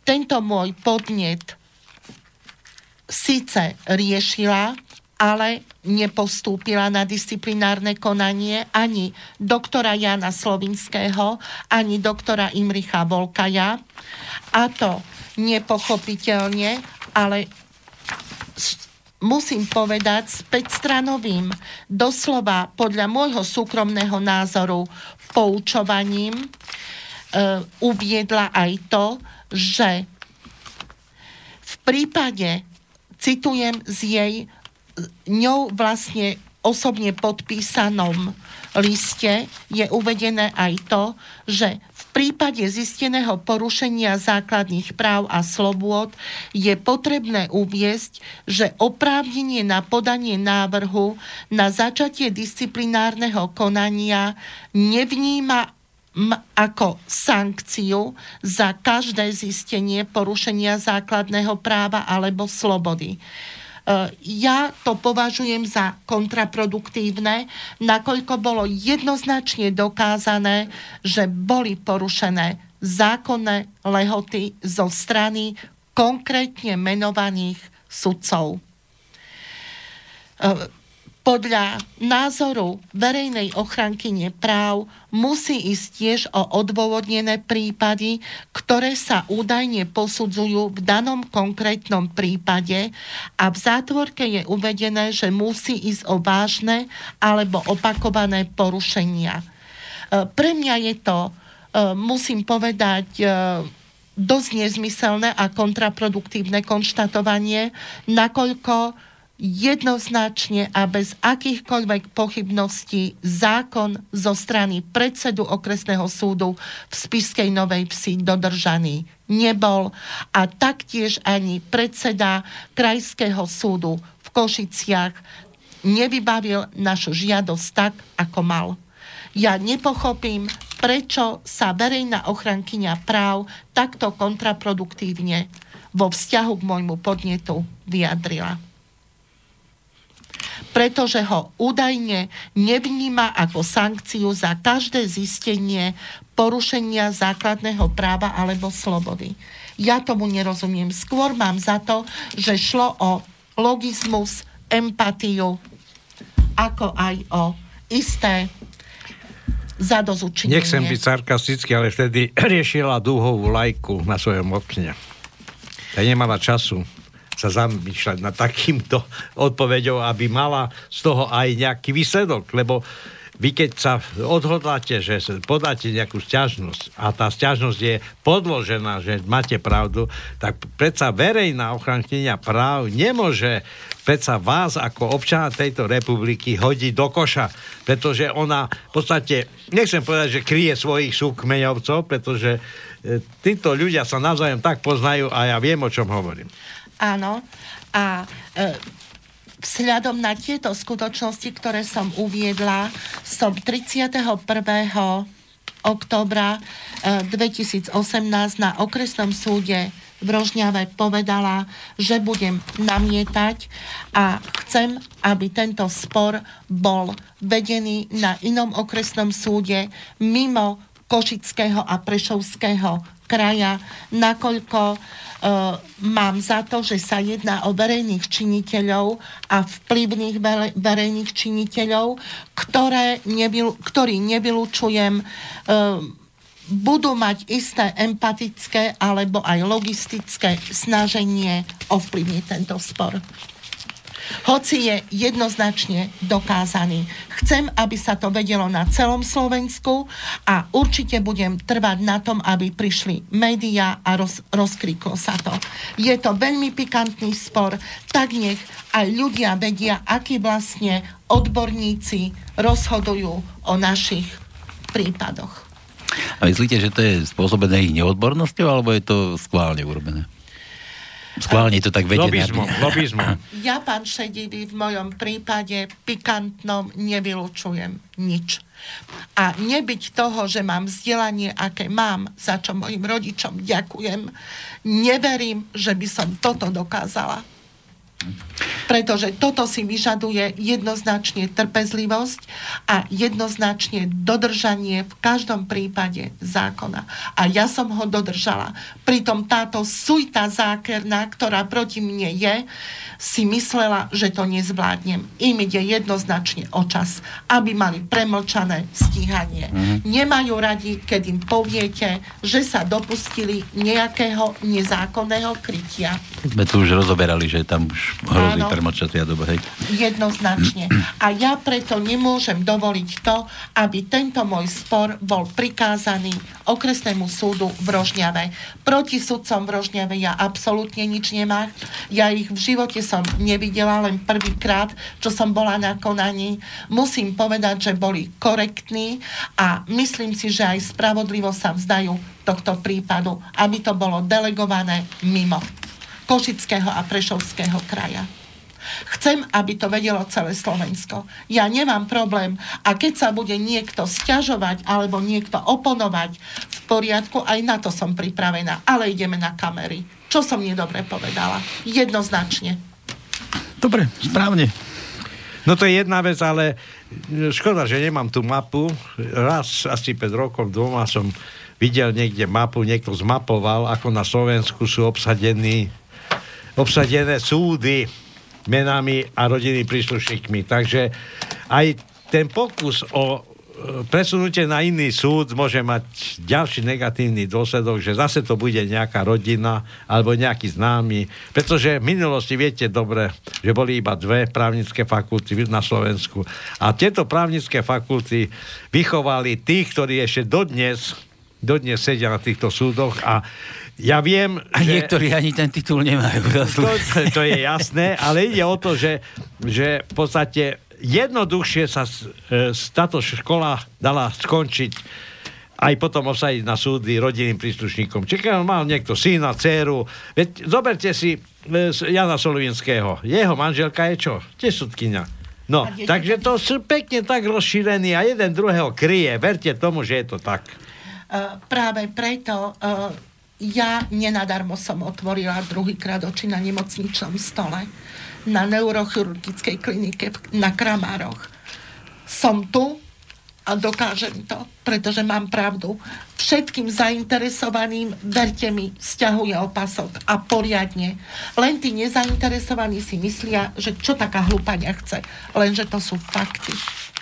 Speaker 2: tento môj podnet síce riešila, ale nepostúpila na disciplinárne konanie ani doktora Jana Slovinského, ani doktora Imricha Volkaja. A to nepochopiteľne, ale musím povedať, s 5-stranovým, doslova podľa môjho súkromného názoru, poučovaním e, uviedla aj to, že v prípade, citujem z jej ňou vlastne osobne podpísanom liste je uvedené aj to, že prípade zisteného porušenia základných práv a slobôd je potrebné uviesť, že oprávnenie na podanie návrhu na začatie disciplinárneho konania nevníma ako sankciu za každé zistenie porušenia základného práva alebo slobody. Ja to považujem za kontraproduktívne, nakoľko bolo jednoznačne dokázané, že boli porušené zákonné lehoty zo strany konkrétne menovaných sudcov. E, podľa názoru verejnej ochrankyne práv musí ísť tiež o odôvodnené prípady, ktoré sa údajne posudzujú v danom konkrétnom prípade a v zátvorke je uvedené, že musí ísť o vážne alebo opakované porušenia. E, pre mňa je to, e, musím povedať, e, dosť nezmyselné a kontraproduktívne konštatovanie, nakoľko jednoznačne a bez akýchkoľvek pochybností zákon zo strany predsedu okresného súdu v Spiskej Novej Vsi dodržaný nebol a taktiež ani predseda Krajského súdu v Košiciach nevybavil našu žiadosť tak, ako mal. Ja nepochopím, prečo sa verejná ochrankyňa práv takto kontraproduktívne vo vzťahu k môjmu podnetu vyjadrila pretože ho údajne nevníma ako sankciu za každé zistenie porušenia základného práva alebo slobody. Ja tomu nerozumiem. Skôr mám za to, že šlo o logizmus, empatiu, ako aj o isté zadozučinenie.
Speaker 3: Nechcem byť sarkastický, ale vtedy riešila dúhovú lajku na svojom okne. Ja nemala času sa zamýšľať nad takýmto odpoveďou, aby mala z toho aj nejaký výsledok, lebo vy keď sa odhodláte, že podáte nejakú stiažnosť a tá stiažnosť je podložená, že máte pravdu, tak predsa verejná ochrankynia práv nemôže predsa vás ako občana tejto republiky hodí do koša, pretože ona v podstate, nechcem povedať, že kryje svojich súkmeňovcov, pretože e, títo ľudia sa navzájom tak poznajú a ja viem, o čom hovorím.
Speaker 2: Áno. A e, vzhľadom na tieto skutočnosti, ktoré som uviedla, som 31. oktobra 2018 na okresnom súde v Rožňave povedala, že budem namietať a chcem, aby tento spor bol vedený na inom okresnom súde mimo Košického a Prešovského kraja, nakoľko Uh, mám za to, že sa jedná o verejných činiteľov a vplyvných verejných činiteľov, ktoré nebyl, ktorí nevylučujem, uh, budú mať isté empatické alebo aj logistické snaženie ovplyvniť tento spor hoci je jednoznačne dokázaný. Chcem, aby sa to vedelo na celom Slovensku a určite budem trvať na tom, aby prišli médiá a roz, rozkriklo sa to. Je to veľmi pikantný spor, tak nech aj ľudia vedia, akí vlastne odborníci rozhodujú o našich prípadoch.
Speaker 1: A myslíte, že to je spôsobené ich neodbornosťou, alebo je to skválne urobené? Schválne to tak vedie.
Speaker 3: Lobizmom, lobizmom.
Speaker 2: Ja, pán Šedivý, v mojom prípade pikantnom nevylučujem nič. A nebyť toho, že mám vzdelanie, aké mám, za čo mojim rodičom ďakujem, neverím, že by som toto dokázala. Pretože toto si vyžaduje jednoznačne trpezlivosť a jednoznačne dodržanie v každom prípade zákona. A ja som ho dodržala. Pritom táto sujta zákerná, ktorá proti mne je, si myslela, že to nezvládnem. Im ide jednoznačne o čas, aby mali premlčané stíhanie. Mm-hmm. Nemajú radi, keď im poviete, že sa dopustili nejakého nezákonného krytia.
Speaker 1: Sme tu už rozoberali, že tam už hrozí premlčacia doba. Hej.
Speaker 2: Jednoznačne. A ja preto nemôžem dovoliť to, aby tento môj spor bol prikázaný okresnému súdu v Rožňave. Proti sudcom v Rožňave ja absolútne nič nemám. Ja ich v živote som nevidela len prvýkrát, čo som bola na konaní. Musím povedať, že boli korektní a myslím si, že aj spravodlivo sa vzdajú tohto prípadu, aby to bolo delegované mimo Košického a Prešovského kraja. Chcem, aby to vedelo celé Slovensko. Ja nemám problém. A keď sa bude niekto sťažovať alebo niekto oponovať v poriadku, aj na to som pripravená. Ale ideme na kamery. Čo som nedobre povedala? Jednoznačne.
Speaker 1: Dobre, správne.
Speaker 3: No to je jedna vec, ale škoda, že nemám tú mapu. Raz, asi pred rokom, dvoma som videl niekde mapu, niekto zmapoval, ako na Slovensku sú obsadení, obsadené súdy menami a rodinnými príslušníkmi. Takže aj ten pokus o presunutie na iný súd môže mať ďalší negatívny dôsledok, že zase to bude nejaká rodina alebo nejaký známy. Pretože v minulosti viete dobre, že boli iba dve právnické fakulty na Slovensku. A tieto právnické fakulty vychovali tých, ktorí ešte dodnes, dodnes sedia na týchto súdoch a ja viem,
Speaker 1: A že... niektorí ani ten titul nemajú.
Speaker 3: To, to je jasné, ale ide o to, že, že v podstate jednoduchšie sa e, táto škola dala skončiť aj potom osadiť na súdy rodinným príslušníkom. Čiže mal niekto syna, dceru. Veď zoberte si e, Jana Solovinského. Jeho manželka je čo? Tiež sudkynia. No, takže to sú pekne tak rozšírení a jeden druhého kryje. Verte tomu, že je to tak.
Speaker 2: Uh, práve preto uh, ja nenadarmo som otvorila druhýkrát oči na nemocničnom stole na neurochirurgickej klinike na Kramároch. Som tu a dokážem to, pretože mám pravdu. Všetkým zainteresovaným, verte mi, stiahuje opasok a poriadne. Len tí nezainteresovaní si myslia, že čo taká hlúpaňa chce. Lenže to sú fakty.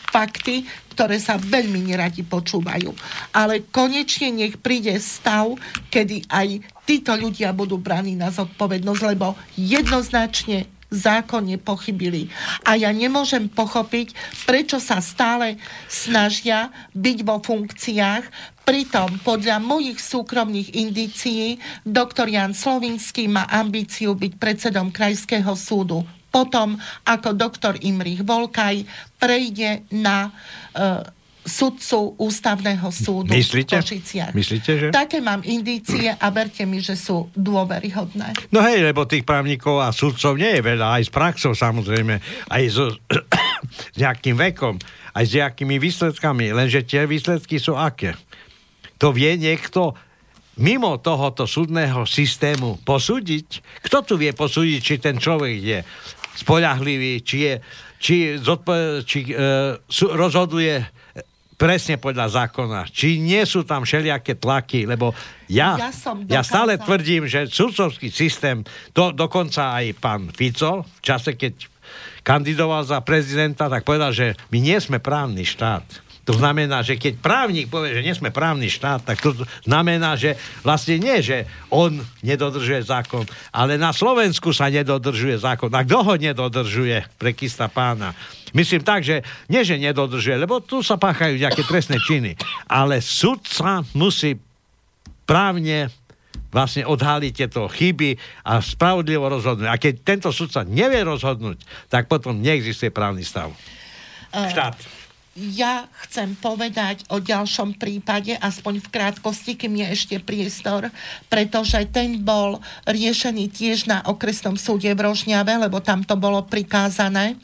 Speaker 2: Fakty, ktoré sa veľmi neradi počúvajú. Ale konečne nech príde stav, kedy aj títo ľudia budú braní na zodpovednosť, lebo jednoznačne zákonne pochybili. A ja nemôžem pochopiť, prečo sa stále snažia byť vo funkciách, Pritom podľa mojich súkromných indícií doktor Jan Slovinský má ambíciu byť predsedom Krajského súdu potom, ako doktor Imrich Volkaj prejde na uh, sudcu ústavného súdu
Speaker 3: Myslíte?
Speaker 2: v Košiciach.
Speaker 3: Myslíte, že?
Speaker 2: Také mám indície a verte mi, že sú dôveryhodné.
Speaker 3: No hej, lebo tých právnikov a sudcov nie je veľa, aj s praxou samozrejme, aj so, s nejakým vekom, aj s nejakými výsledkami, lenže tie výsledky sú aké? To vie niekto mimo tohoto súdneho systému posúdiť? Kto tu vie posúdiť, či ten človek je spoľahlivý, či, je, či, zodpo- či e, sú, rozhoduje presne podľa zákona. Či nie sú tam všelijaké tlaky, lebo ja,
Speaker 2: Ja som
Speaker 3: ja stále tvrdím, že sudcovský systém, to dokonca aj pán Fico, v čase, keď kandidoval za prezidenta, tak povedal, že my nie sme právny štát. To znamená, že keď právnik povie, že nie sme právny štát, tak to znamená, že vlastne nie, že on nedodržuje zákon, ale na Slovensku sa nedodržuje zákon. A kto ho nedodržuje, prekista pána? Myslím tak, že nie, že nedodržuje, lebo tu sa páchajú nejaké trestné činy, ale sudca musí právne vlastne odhaliť tieto chyby a spravodlivo rozhodnúť. A keď tento sudca nevie rozhodnúť, tak potom neexistuje právny stav. Štát.
Speaker 2: Ja chcem povedať o ďalšom prípade, aspoň v krátkosti, kým je ešte priestor, pretože ten bol riešený tiež na okresnom súde v Rožňave, lebo tam to bolo prikázané.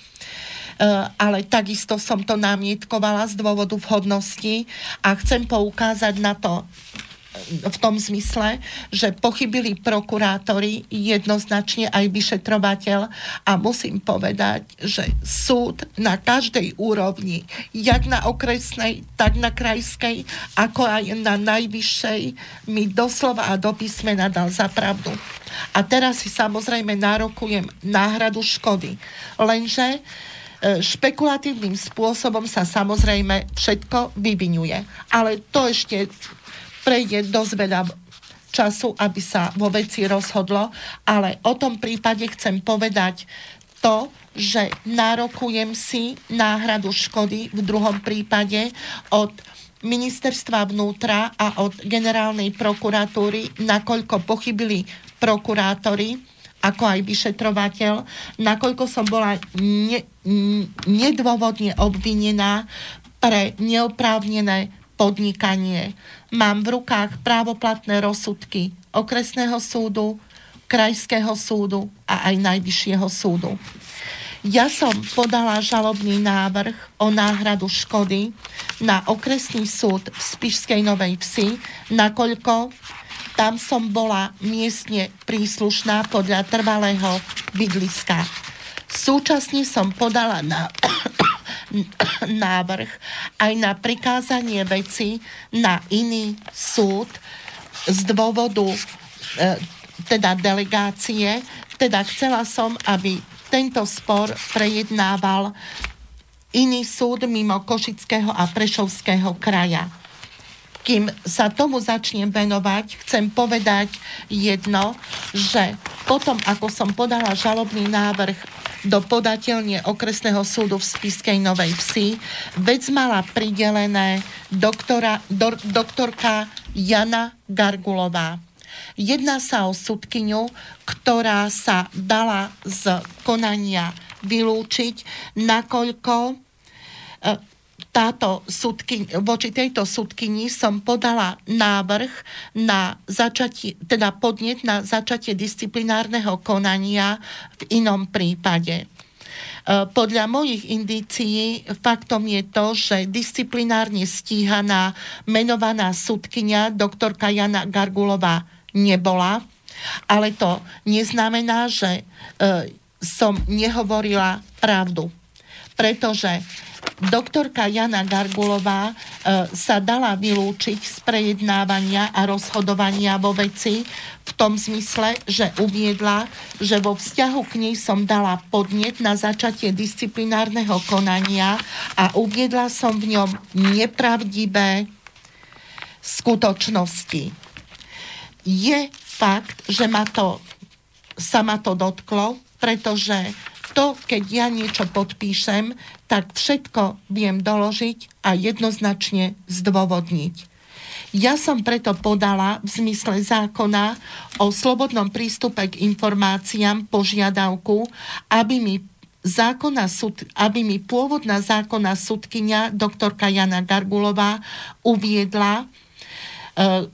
Speaker 2: Uh, ale takisto som to námietkovala z dôvodu vhodnosti a chcem poukázať na to v tom zmysle, že pochybili prokurátori jednoznačne aj vyšetrovateľ a musím povedať, že súd na každej úrovni, jak na okresnej, tak na krajskej, ako aj na najvyššej, mi doslova a do písmena dal za pravdu. A teraz si samozrejme nárokujem náhradu škody. Lenže e, špekulatívnym spôsobom sa samozrejme všetko vyvinuje. Ale to ešte prejde dosť veľa času, aby sa vo veci rozhodlo, ale o tom prípade chcem povedať to, že nárokujem si náhradu škody v druhom prípade od ministerstva vnútra a od generálnej prokuratúry, nakoľko pochybili prokurátori, ako aj vyšetrovateľ, nakoľko som bola ne, nedôvodne obvinená pre neoprávnené podnikanie. Mám v rukách právoplatné rozsudky okresného súdu, krajského súdu a aj najvyššieho súdu. Ja som podala žalobný návrh o náhradu škody na okresný súd v Spišskej Novej Vsi, nakoľko tam som bola miestne príslušná podľa trvalého bydliska. Súčasne som podala na návrh aj na prikázanie veci na iný súd z dôvodu e, teda delegácie. Teda chcela som, aby tento spor prejednával iný súd mimo Košického a Prešovského kraja. Kým sa tomu začnem venovať, chcem povedať jedno, že potom, ako som podala žalobný návrh do podateľne okresného súdu v Spiskej Novej Vsi, vec mala pridelené doktora, do, doktorka Jana Gargulová. Jedná sa o sudkyňu, ktorá sa dala z konania vylúčiť, nakoľko táto sudky, voči tejto sudkyni som podala návrh na začatie, teda podnet na začatie disciplinárneho konania v inom prípade. E, Podľa mojich indícií faktom je to, že disciplinárne stíhaná menovaná sudkynia doktorka Jana Gargulová nebola, ale to neznamená, že e, som nehovorila pravdu. Pretože doktorka Jana Gargulová e, sa dala vylúčiť z prejednávania a rozhodovania vo veci v tom zmysle, že uviedla, že vo vzťahu k nej som dala podnet na začatie disciplinárneho konania a uviedla som v ňom nepravdivé skutočnosti. Je fakt, že ma to, sa ma to dotklo, pretože to, keď ja niečo podpíšem, tak všetko viem doložiť a jednoznačne zdôvodniť. Ja som preto podala v zmysle zákona o slobodnom prístupe k informáciám požiadavku, aby mi zákona aby mi pôvodná zákona sudkynia doktorka Jana Gargulová uviedla, e,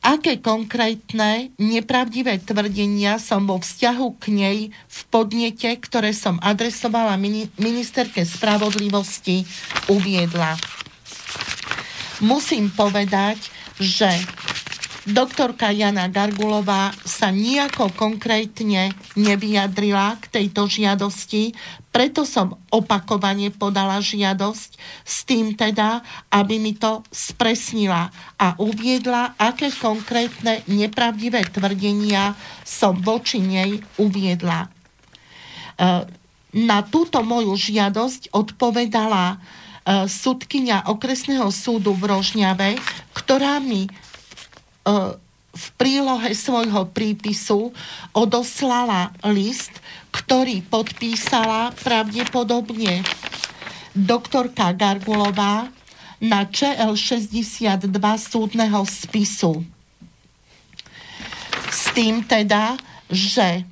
Speaker 2: aké konkrétne nepravdivé tvrdenia som vo vzťahu k nej v podnete, ktoré som adresovala ministerke spravodlivosti, uviedla. Musím povedať, že doktorka Jana Gargulová sa nejako konkrétne nevyjadrila k tejto žiadosti, preto som opakovane podala žiadosť s tým teda, aby mi to spresnila a uviedla, aké konkrétne nepravdivé tvrdenia som voči nej uviedla. E, na túto moju žiadosť odpovedala E, sudkynia okresného súdu v Rožňave, ktorá mi e, v prílohe svojho prípisu odoslala list, ktorý podpísala pravdepodobne doktorka Gargulová na ČL 62 súdneho spisu. S tým teda, že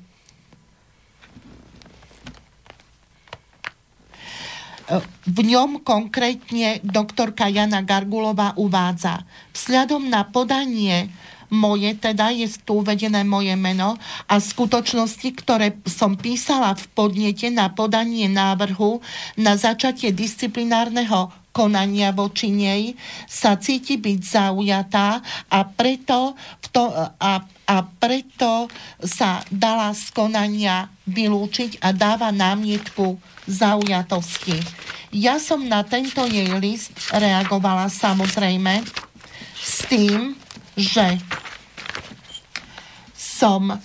Speaker 2: V ňom konkrétne doktorka Jana Gargulová uvádza, vzhľadom na podanie moje, teda je tu uvedené moje meno a skutočnosti, ktoré som písala v podnete na podanie návrhu na začatie disciplinárneho konania voči nej, sa cíti byť zaujatá a preto, v to, a, a preto sa dala z konania vylúčiť a dáva námietku zaujatosti. Ja som na tento jej list reagovala samozrejme s tým, že som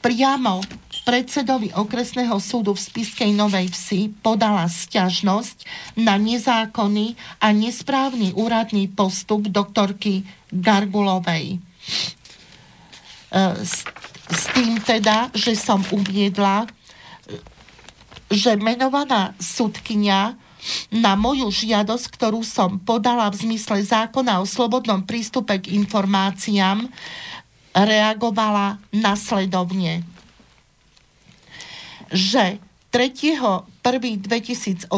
Speaker 2: priamo predsedovi okresného súdu v Spiskej Novej Vsi podala sťažnosť na nezákonný a nesprávny úradný postup doktorky Gargulovej. E, s, s tým teda, že som uviedla, že menovaná sudkynia na moju žiadosť, ktorú som podala v zmysle zákona o slobodnom prístupe k informáciám, reagovala nasledovne. Že 3.1.2018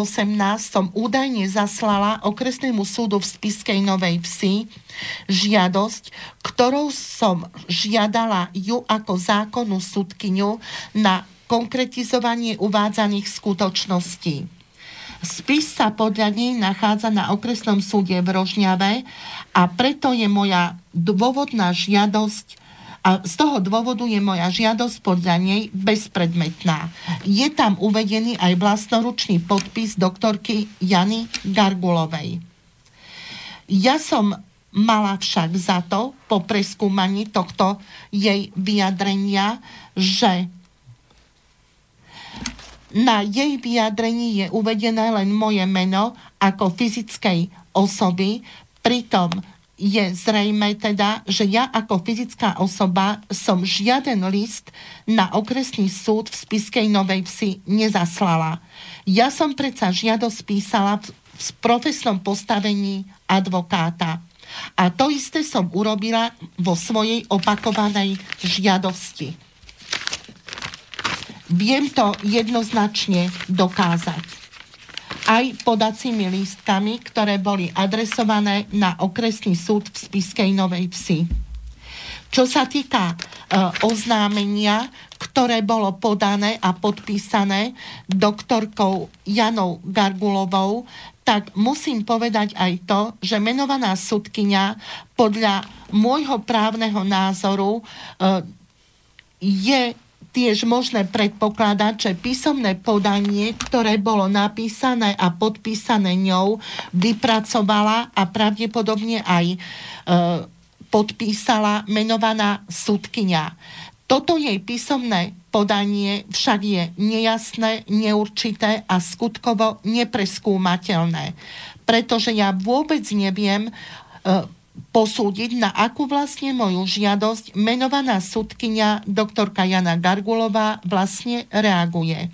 Speaker 2: som údajne zaslala okresnému súdu v Spiskej Novej Vsi žiadosť, ktorou som žiadala ju ako zákonnú súdkyňu na konkretizovanie uvádzaných skutočností. Spis sa podľa nej nachádza na okresnom súde v Rožňave a preto je moja dôvodná žiadosť a z toho dôvodu je moja žiadosť podľa nej bezpredmetná. Je tam uvedený aj vlastnoručný podpis doktorky Jany Gargulovej. Ja som mala však za to, po preskúmaní tohto jej vyjadrenia, že na jej vyjadrení je uvedené len moje meno ako fyzickej osoby, pritom je zrejme teda, že ja ako fyzická osoba som žiaden list na okresný súd v Spiskej Novej Vsi nezaslala. Ja som predsa žiadosť písala v, profesnom postavení advokáta. A to isté som urobila vo svojej opakovanej žiadosti. Viem to jednoznačne dokázať. Aj podacími lístkami, ktoré boli adresované na okresný súd v Spiskej Novej Vsi. Čo sa týka e, oznámenia, ktoré bolo podané a podpísané doktorkou Janou Gargulovou, tak musím povedať aj to, že menovaná sudkynia podľa môjho právneho názoru e, je tiež možné predpokladať, že písomné podanie, ktoré bolo napísané a podpísané ňou, vypracovala a pravdepodobne aj e, podpísala menovaná sudkynia. Toto jej písomné podanie však je nejasné, neurčité a skutkovo nepreskúmateľné, pretože ja vôbec neviem, e, posúdiť, na akú vlastne moju žiadosť menovaná sudkynia doktorka Jana Gargulová vlastne reaguje.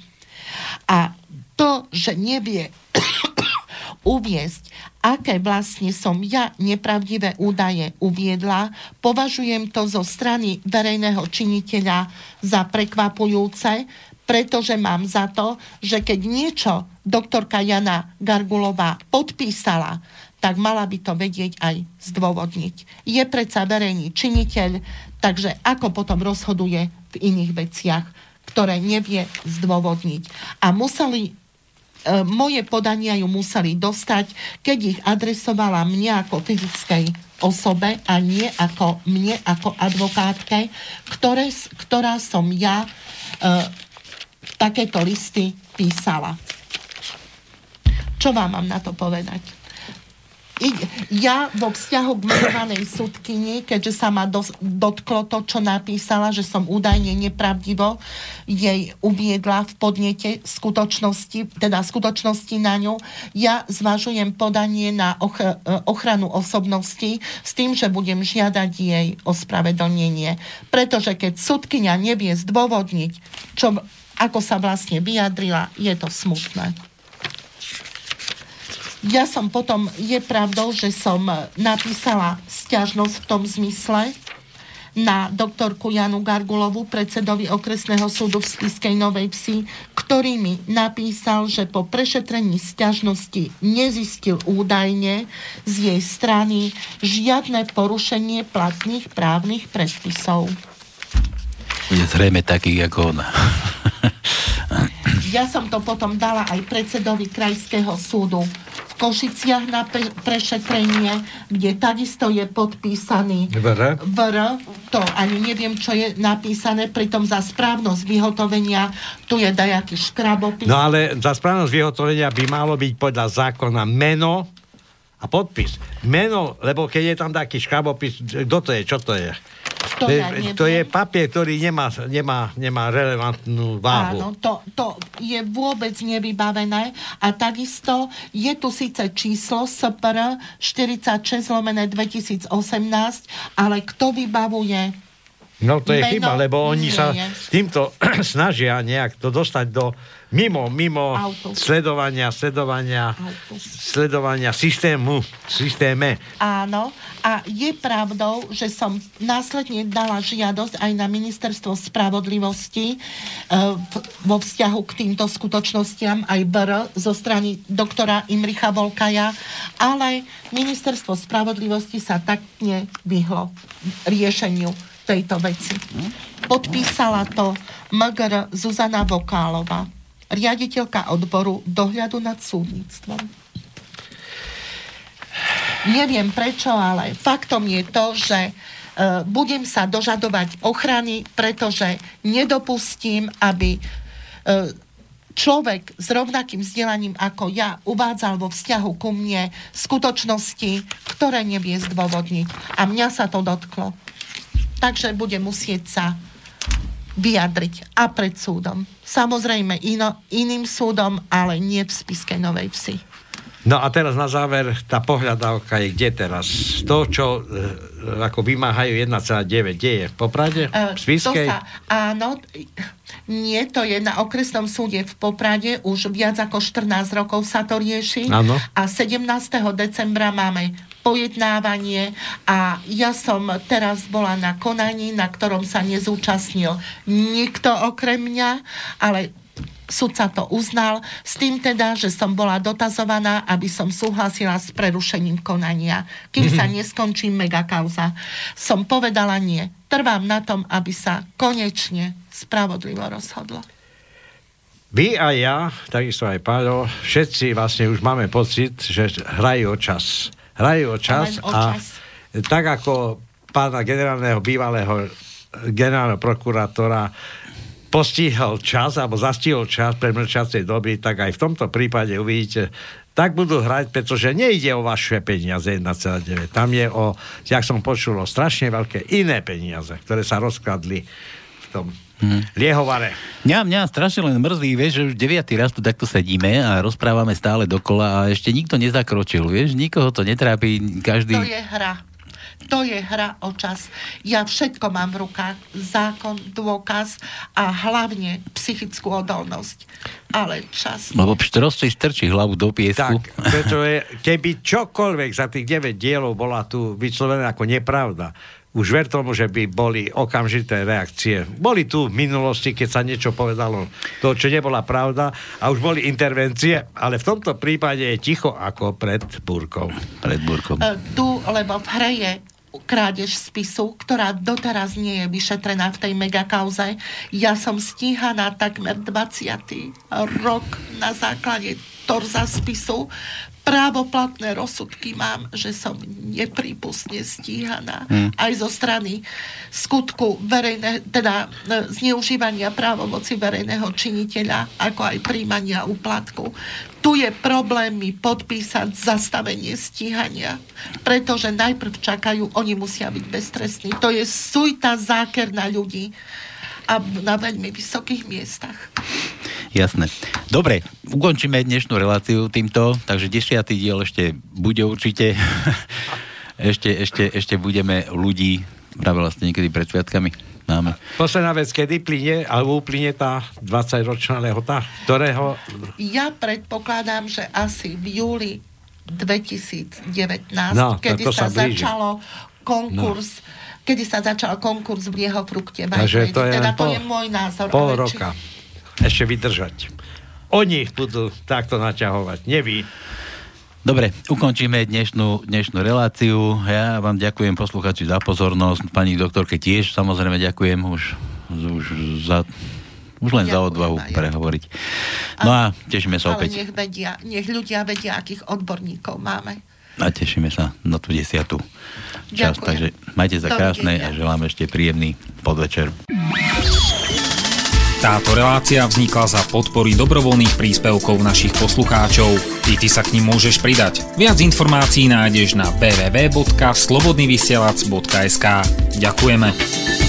Speaker 2: A to, že nevie uviesť, aké vlastne som ja nepravdivé údaje uviedla, považujem to zo strany verejného činiteľa za prekvapujúce, pretože mám za to, že keď niečo doktorka Jana Gargulová podpísala, tak mala by to vedieť aj zdôvodniť. Je predsa verejný činiteľ, takže ako potom rozhoduje v iných veciach, ktoré nevie zdôvodniť. A museli E, moje podania ju museli dostať, keď ich adresovala mne ako fyzickej osobe a nie ako mne ako advokátke, ktoré, ktorá som ja e, takéto listy písala. Čo vám mám na to povedať? Ja vo vzťahu k menovanej súdkyni, keďže sa ma dos- dotklo to, čo napísala, že som údajne nepravdivo jej uviedla v podnete skutočnosti, teda skutočnosti na ňu, ja zvažujem podanie na och- ochranu osobnosti s tým, že budem žiadať jej ospravedlnenie. Pretože keď súdkynia nevie zdôvodniť, čo, ako sa vlastne vyjadrila, je to smutné ja som potom, je pravdou, že som napísala stiažnosť v tom zmysle na doktorku Janu Gargulovu, predsedovi okresného súdu v Spiskej Novej Vsi, ktorý mi napísal, že po prešetrení stiažnosti nezistil údajne z jej strany žiadne porušenie platných právnych predpisov.
Speaker 1: Je zrejme taký ako ona.
Speaker 2: ja som to potom dala aj predsedovi Krajského súdu Košiciach na pre, prešetrenie, kde takisto je podpísaný
Speaker 3: VR.
Speaker 2: VR. To ani neviem, čo je napísané, pritom za správnosť vyhotovenia tu je dajaký škrabopis.
Speaker 3: No ale za správnosť vyhotovenia by malo byť podľa zákona meno a podpis. Meno, lebo keď je tam taký škrabopis, kto to je, čo to je?
Speaker 2: To, ja
Speaker 3: to je papier, ktorý nemá, nemá, nemá relevantnú váhu.
Speaker 2: Áno, to, to je vôbec nevybavené a takisto je tu síce číslo SPR 46 lomené 2018, ale kto vybavuje
Speaker 3: No to je Meno chyba, lebo oni sa je. týmto snažia nejak to dostať do mimo, mimo Auto. sledovania, sledovania, Auto. sledovania systému, systéme.
Speaker 2: Áno, a je pravdou, že som následne dala žiadosť aj na ministerstvo spravodlivosti e, vo vzťahu k týmto skutočnostiam, aj BR zo strany doktora Imricha Volkaja, ale ministerstvo spravodlivosti sa tak nevyhlo riešeniu tejto veci. Podpísala to MGR Zuzana Vokálova, riaditeľka odboru dohľadu nad súdnictvom. Neviem prečo, ale faktom je to, že uh, budem sa dožadovať ochrany, pretože nedopustím, aby uh, človek s rovnakým vzdelaním ako ja uvádzal vo vzťahu ku mne skutočnosti, ktoré nevie zdôvodniť. A mňa sa to dotklo takže bude musieť sa vyjadriť a pred súdom. Samozrejme ino, iným súdom, ale nie v Spiskej Novej Vsi.
Speaker 3: No a teraz na záver, tá pohľadávka je kde teraz? To, čo e, ako vymáhajú 1,9, kde je? V Poprade? V Spiskej?
Speaker 2: Sa, áno, nie, to je na okresnom súde v Poprade, už viac ako 14 rokov sa to rieši.
Speaker 3: Áno.
Speaker 2: A 17. decembra máme pojednávanie a ja som teraz bola na konaní, na ktorom sa nezúčastnil nikto okrem mňa, ale sa to uznal, s tým teda, že som bola dotazovaná, aby som súhlasila s prerušením konania, kým mm-hmm. sa neskončí megakauza. Som povedala nie. Trvám na tom, aby sa konečne spravodlivo rozhodlo.
Speaker 3: Vy a ja, takisto aj Páľo, všetci vlastne už máme pocit, že hrajú o čas hrajú o čas a tak ako pána generálneho bývalého generálneho prokurátora postihol čas alebo zastihol čas pre mlčacej doby, tak aj v tomto prípade uvidíte, tak budú hrať, pretože nejde o vaše peniaze 1,9. Tam je o, jak som počul, o strašne veľké iné peniaze, ktoré sa rozkladli v tom Hmm. Liehovare.
Speaker 1: Mňa, mňa strašne len mrzí, vieš, že už deviatý raz tu takto sedíme a rozprávame stále dokola a ešte nikto nezakročil, vieš, nikoho to netrápi, každý...
Speaker 2: To je hra. To je hra o čas. Ja všetko mám v rukách. Zákon, dôkaz a hlavne psychickú odolnosť. Ale čas...
Speaker 1: Lebo pštros si strčí hlavu do piesku.
Speaker 3: Tak, preto je, keby čokoľvek za tých 9 dielov bola tu vyslovená ako nepravda, už ver tomu, že by boli okamžité reakcie. Boli tu v minulosti, keď sa niečo povedalo, to, čo nebola pravda, a už boli intervencie, ale v tomto prípade je ticho ako pred búrkou.
Speaker 1: Pred búrkou.
Speaker 2: E, tu, lebo v hre je krádež spisu, ktorá doteraz nie je vyšetrená v tej megakauze. Ja som stíhaná takmer 20. rok na základe torza spisu právoplatné rozsudky mám, že som neprípustne stíhaná hmm. aj zo strany skutku verejné, teda e, zneužívania právomoci verejného činiteľa, ako aj príjmania úplatku. Tu je problém mi podpísať zastavenie stíhania, pretože najprv čakajú, oni musia byť beztrestní. To je sujta záker na ľudí a na veľmi vysokých miestach.
Speaker 1: Jasné. Dobre, ukončíme dnešnú reláciu týmto, takže desiatý diel ešte bude určite. ešte, ešte, ešte budeme ľudí práve vlastne niekedy pred sviatkami máme.
Speaker 3: Posledná vec, kedy plyne, alebo uplyne tá 20-ročná lehota, ktorého...
Speaker 2: Ja predpokladám, že asi v júli 2019,
Speaker 3: no,
Speaker 2: kedy sa,
Speaker 3: sa
Speaker 2: začalo konkurs no kedy sa začal konkurs v jeho frukte.
Speaker 3: Takže to je,
Speaker 2: teda
Speaker 3: to
Speaker 2: je môj názor.
Speaker 3: Pol roka. Či... Ešte vydržať. Oni budú takto naťahovať, nevy.
Speaker 1: Dobre, ukončíme dnešnú, dnešnú reláciu. Ja vám ďakujem posluchači za pozornosť. Pani doktorke tiež samozrejme ďakujem už, už za už len ďakujem, za odvahu aj. prehovoriť. No a tešíme sa
Speaker 2: ale
Speaker 1: opäť.
Speaker 2: Nech, vedia, nech ľudia vedia, akých odborníkov máme.
Speaker 1: A tešíme sa na tú desiatu čas. Ďakujem. Takže majte sa krásne a želám ešte príjemný podvečer.
Speaker 4: Táto relácia vznikla za podpory dobrovoľných príspevkov našich poslucháčov. I ty sa k ním môžeš pridať. Viac informácií nájdeš na www.slobodnyvysielac.sk Ďakujeme.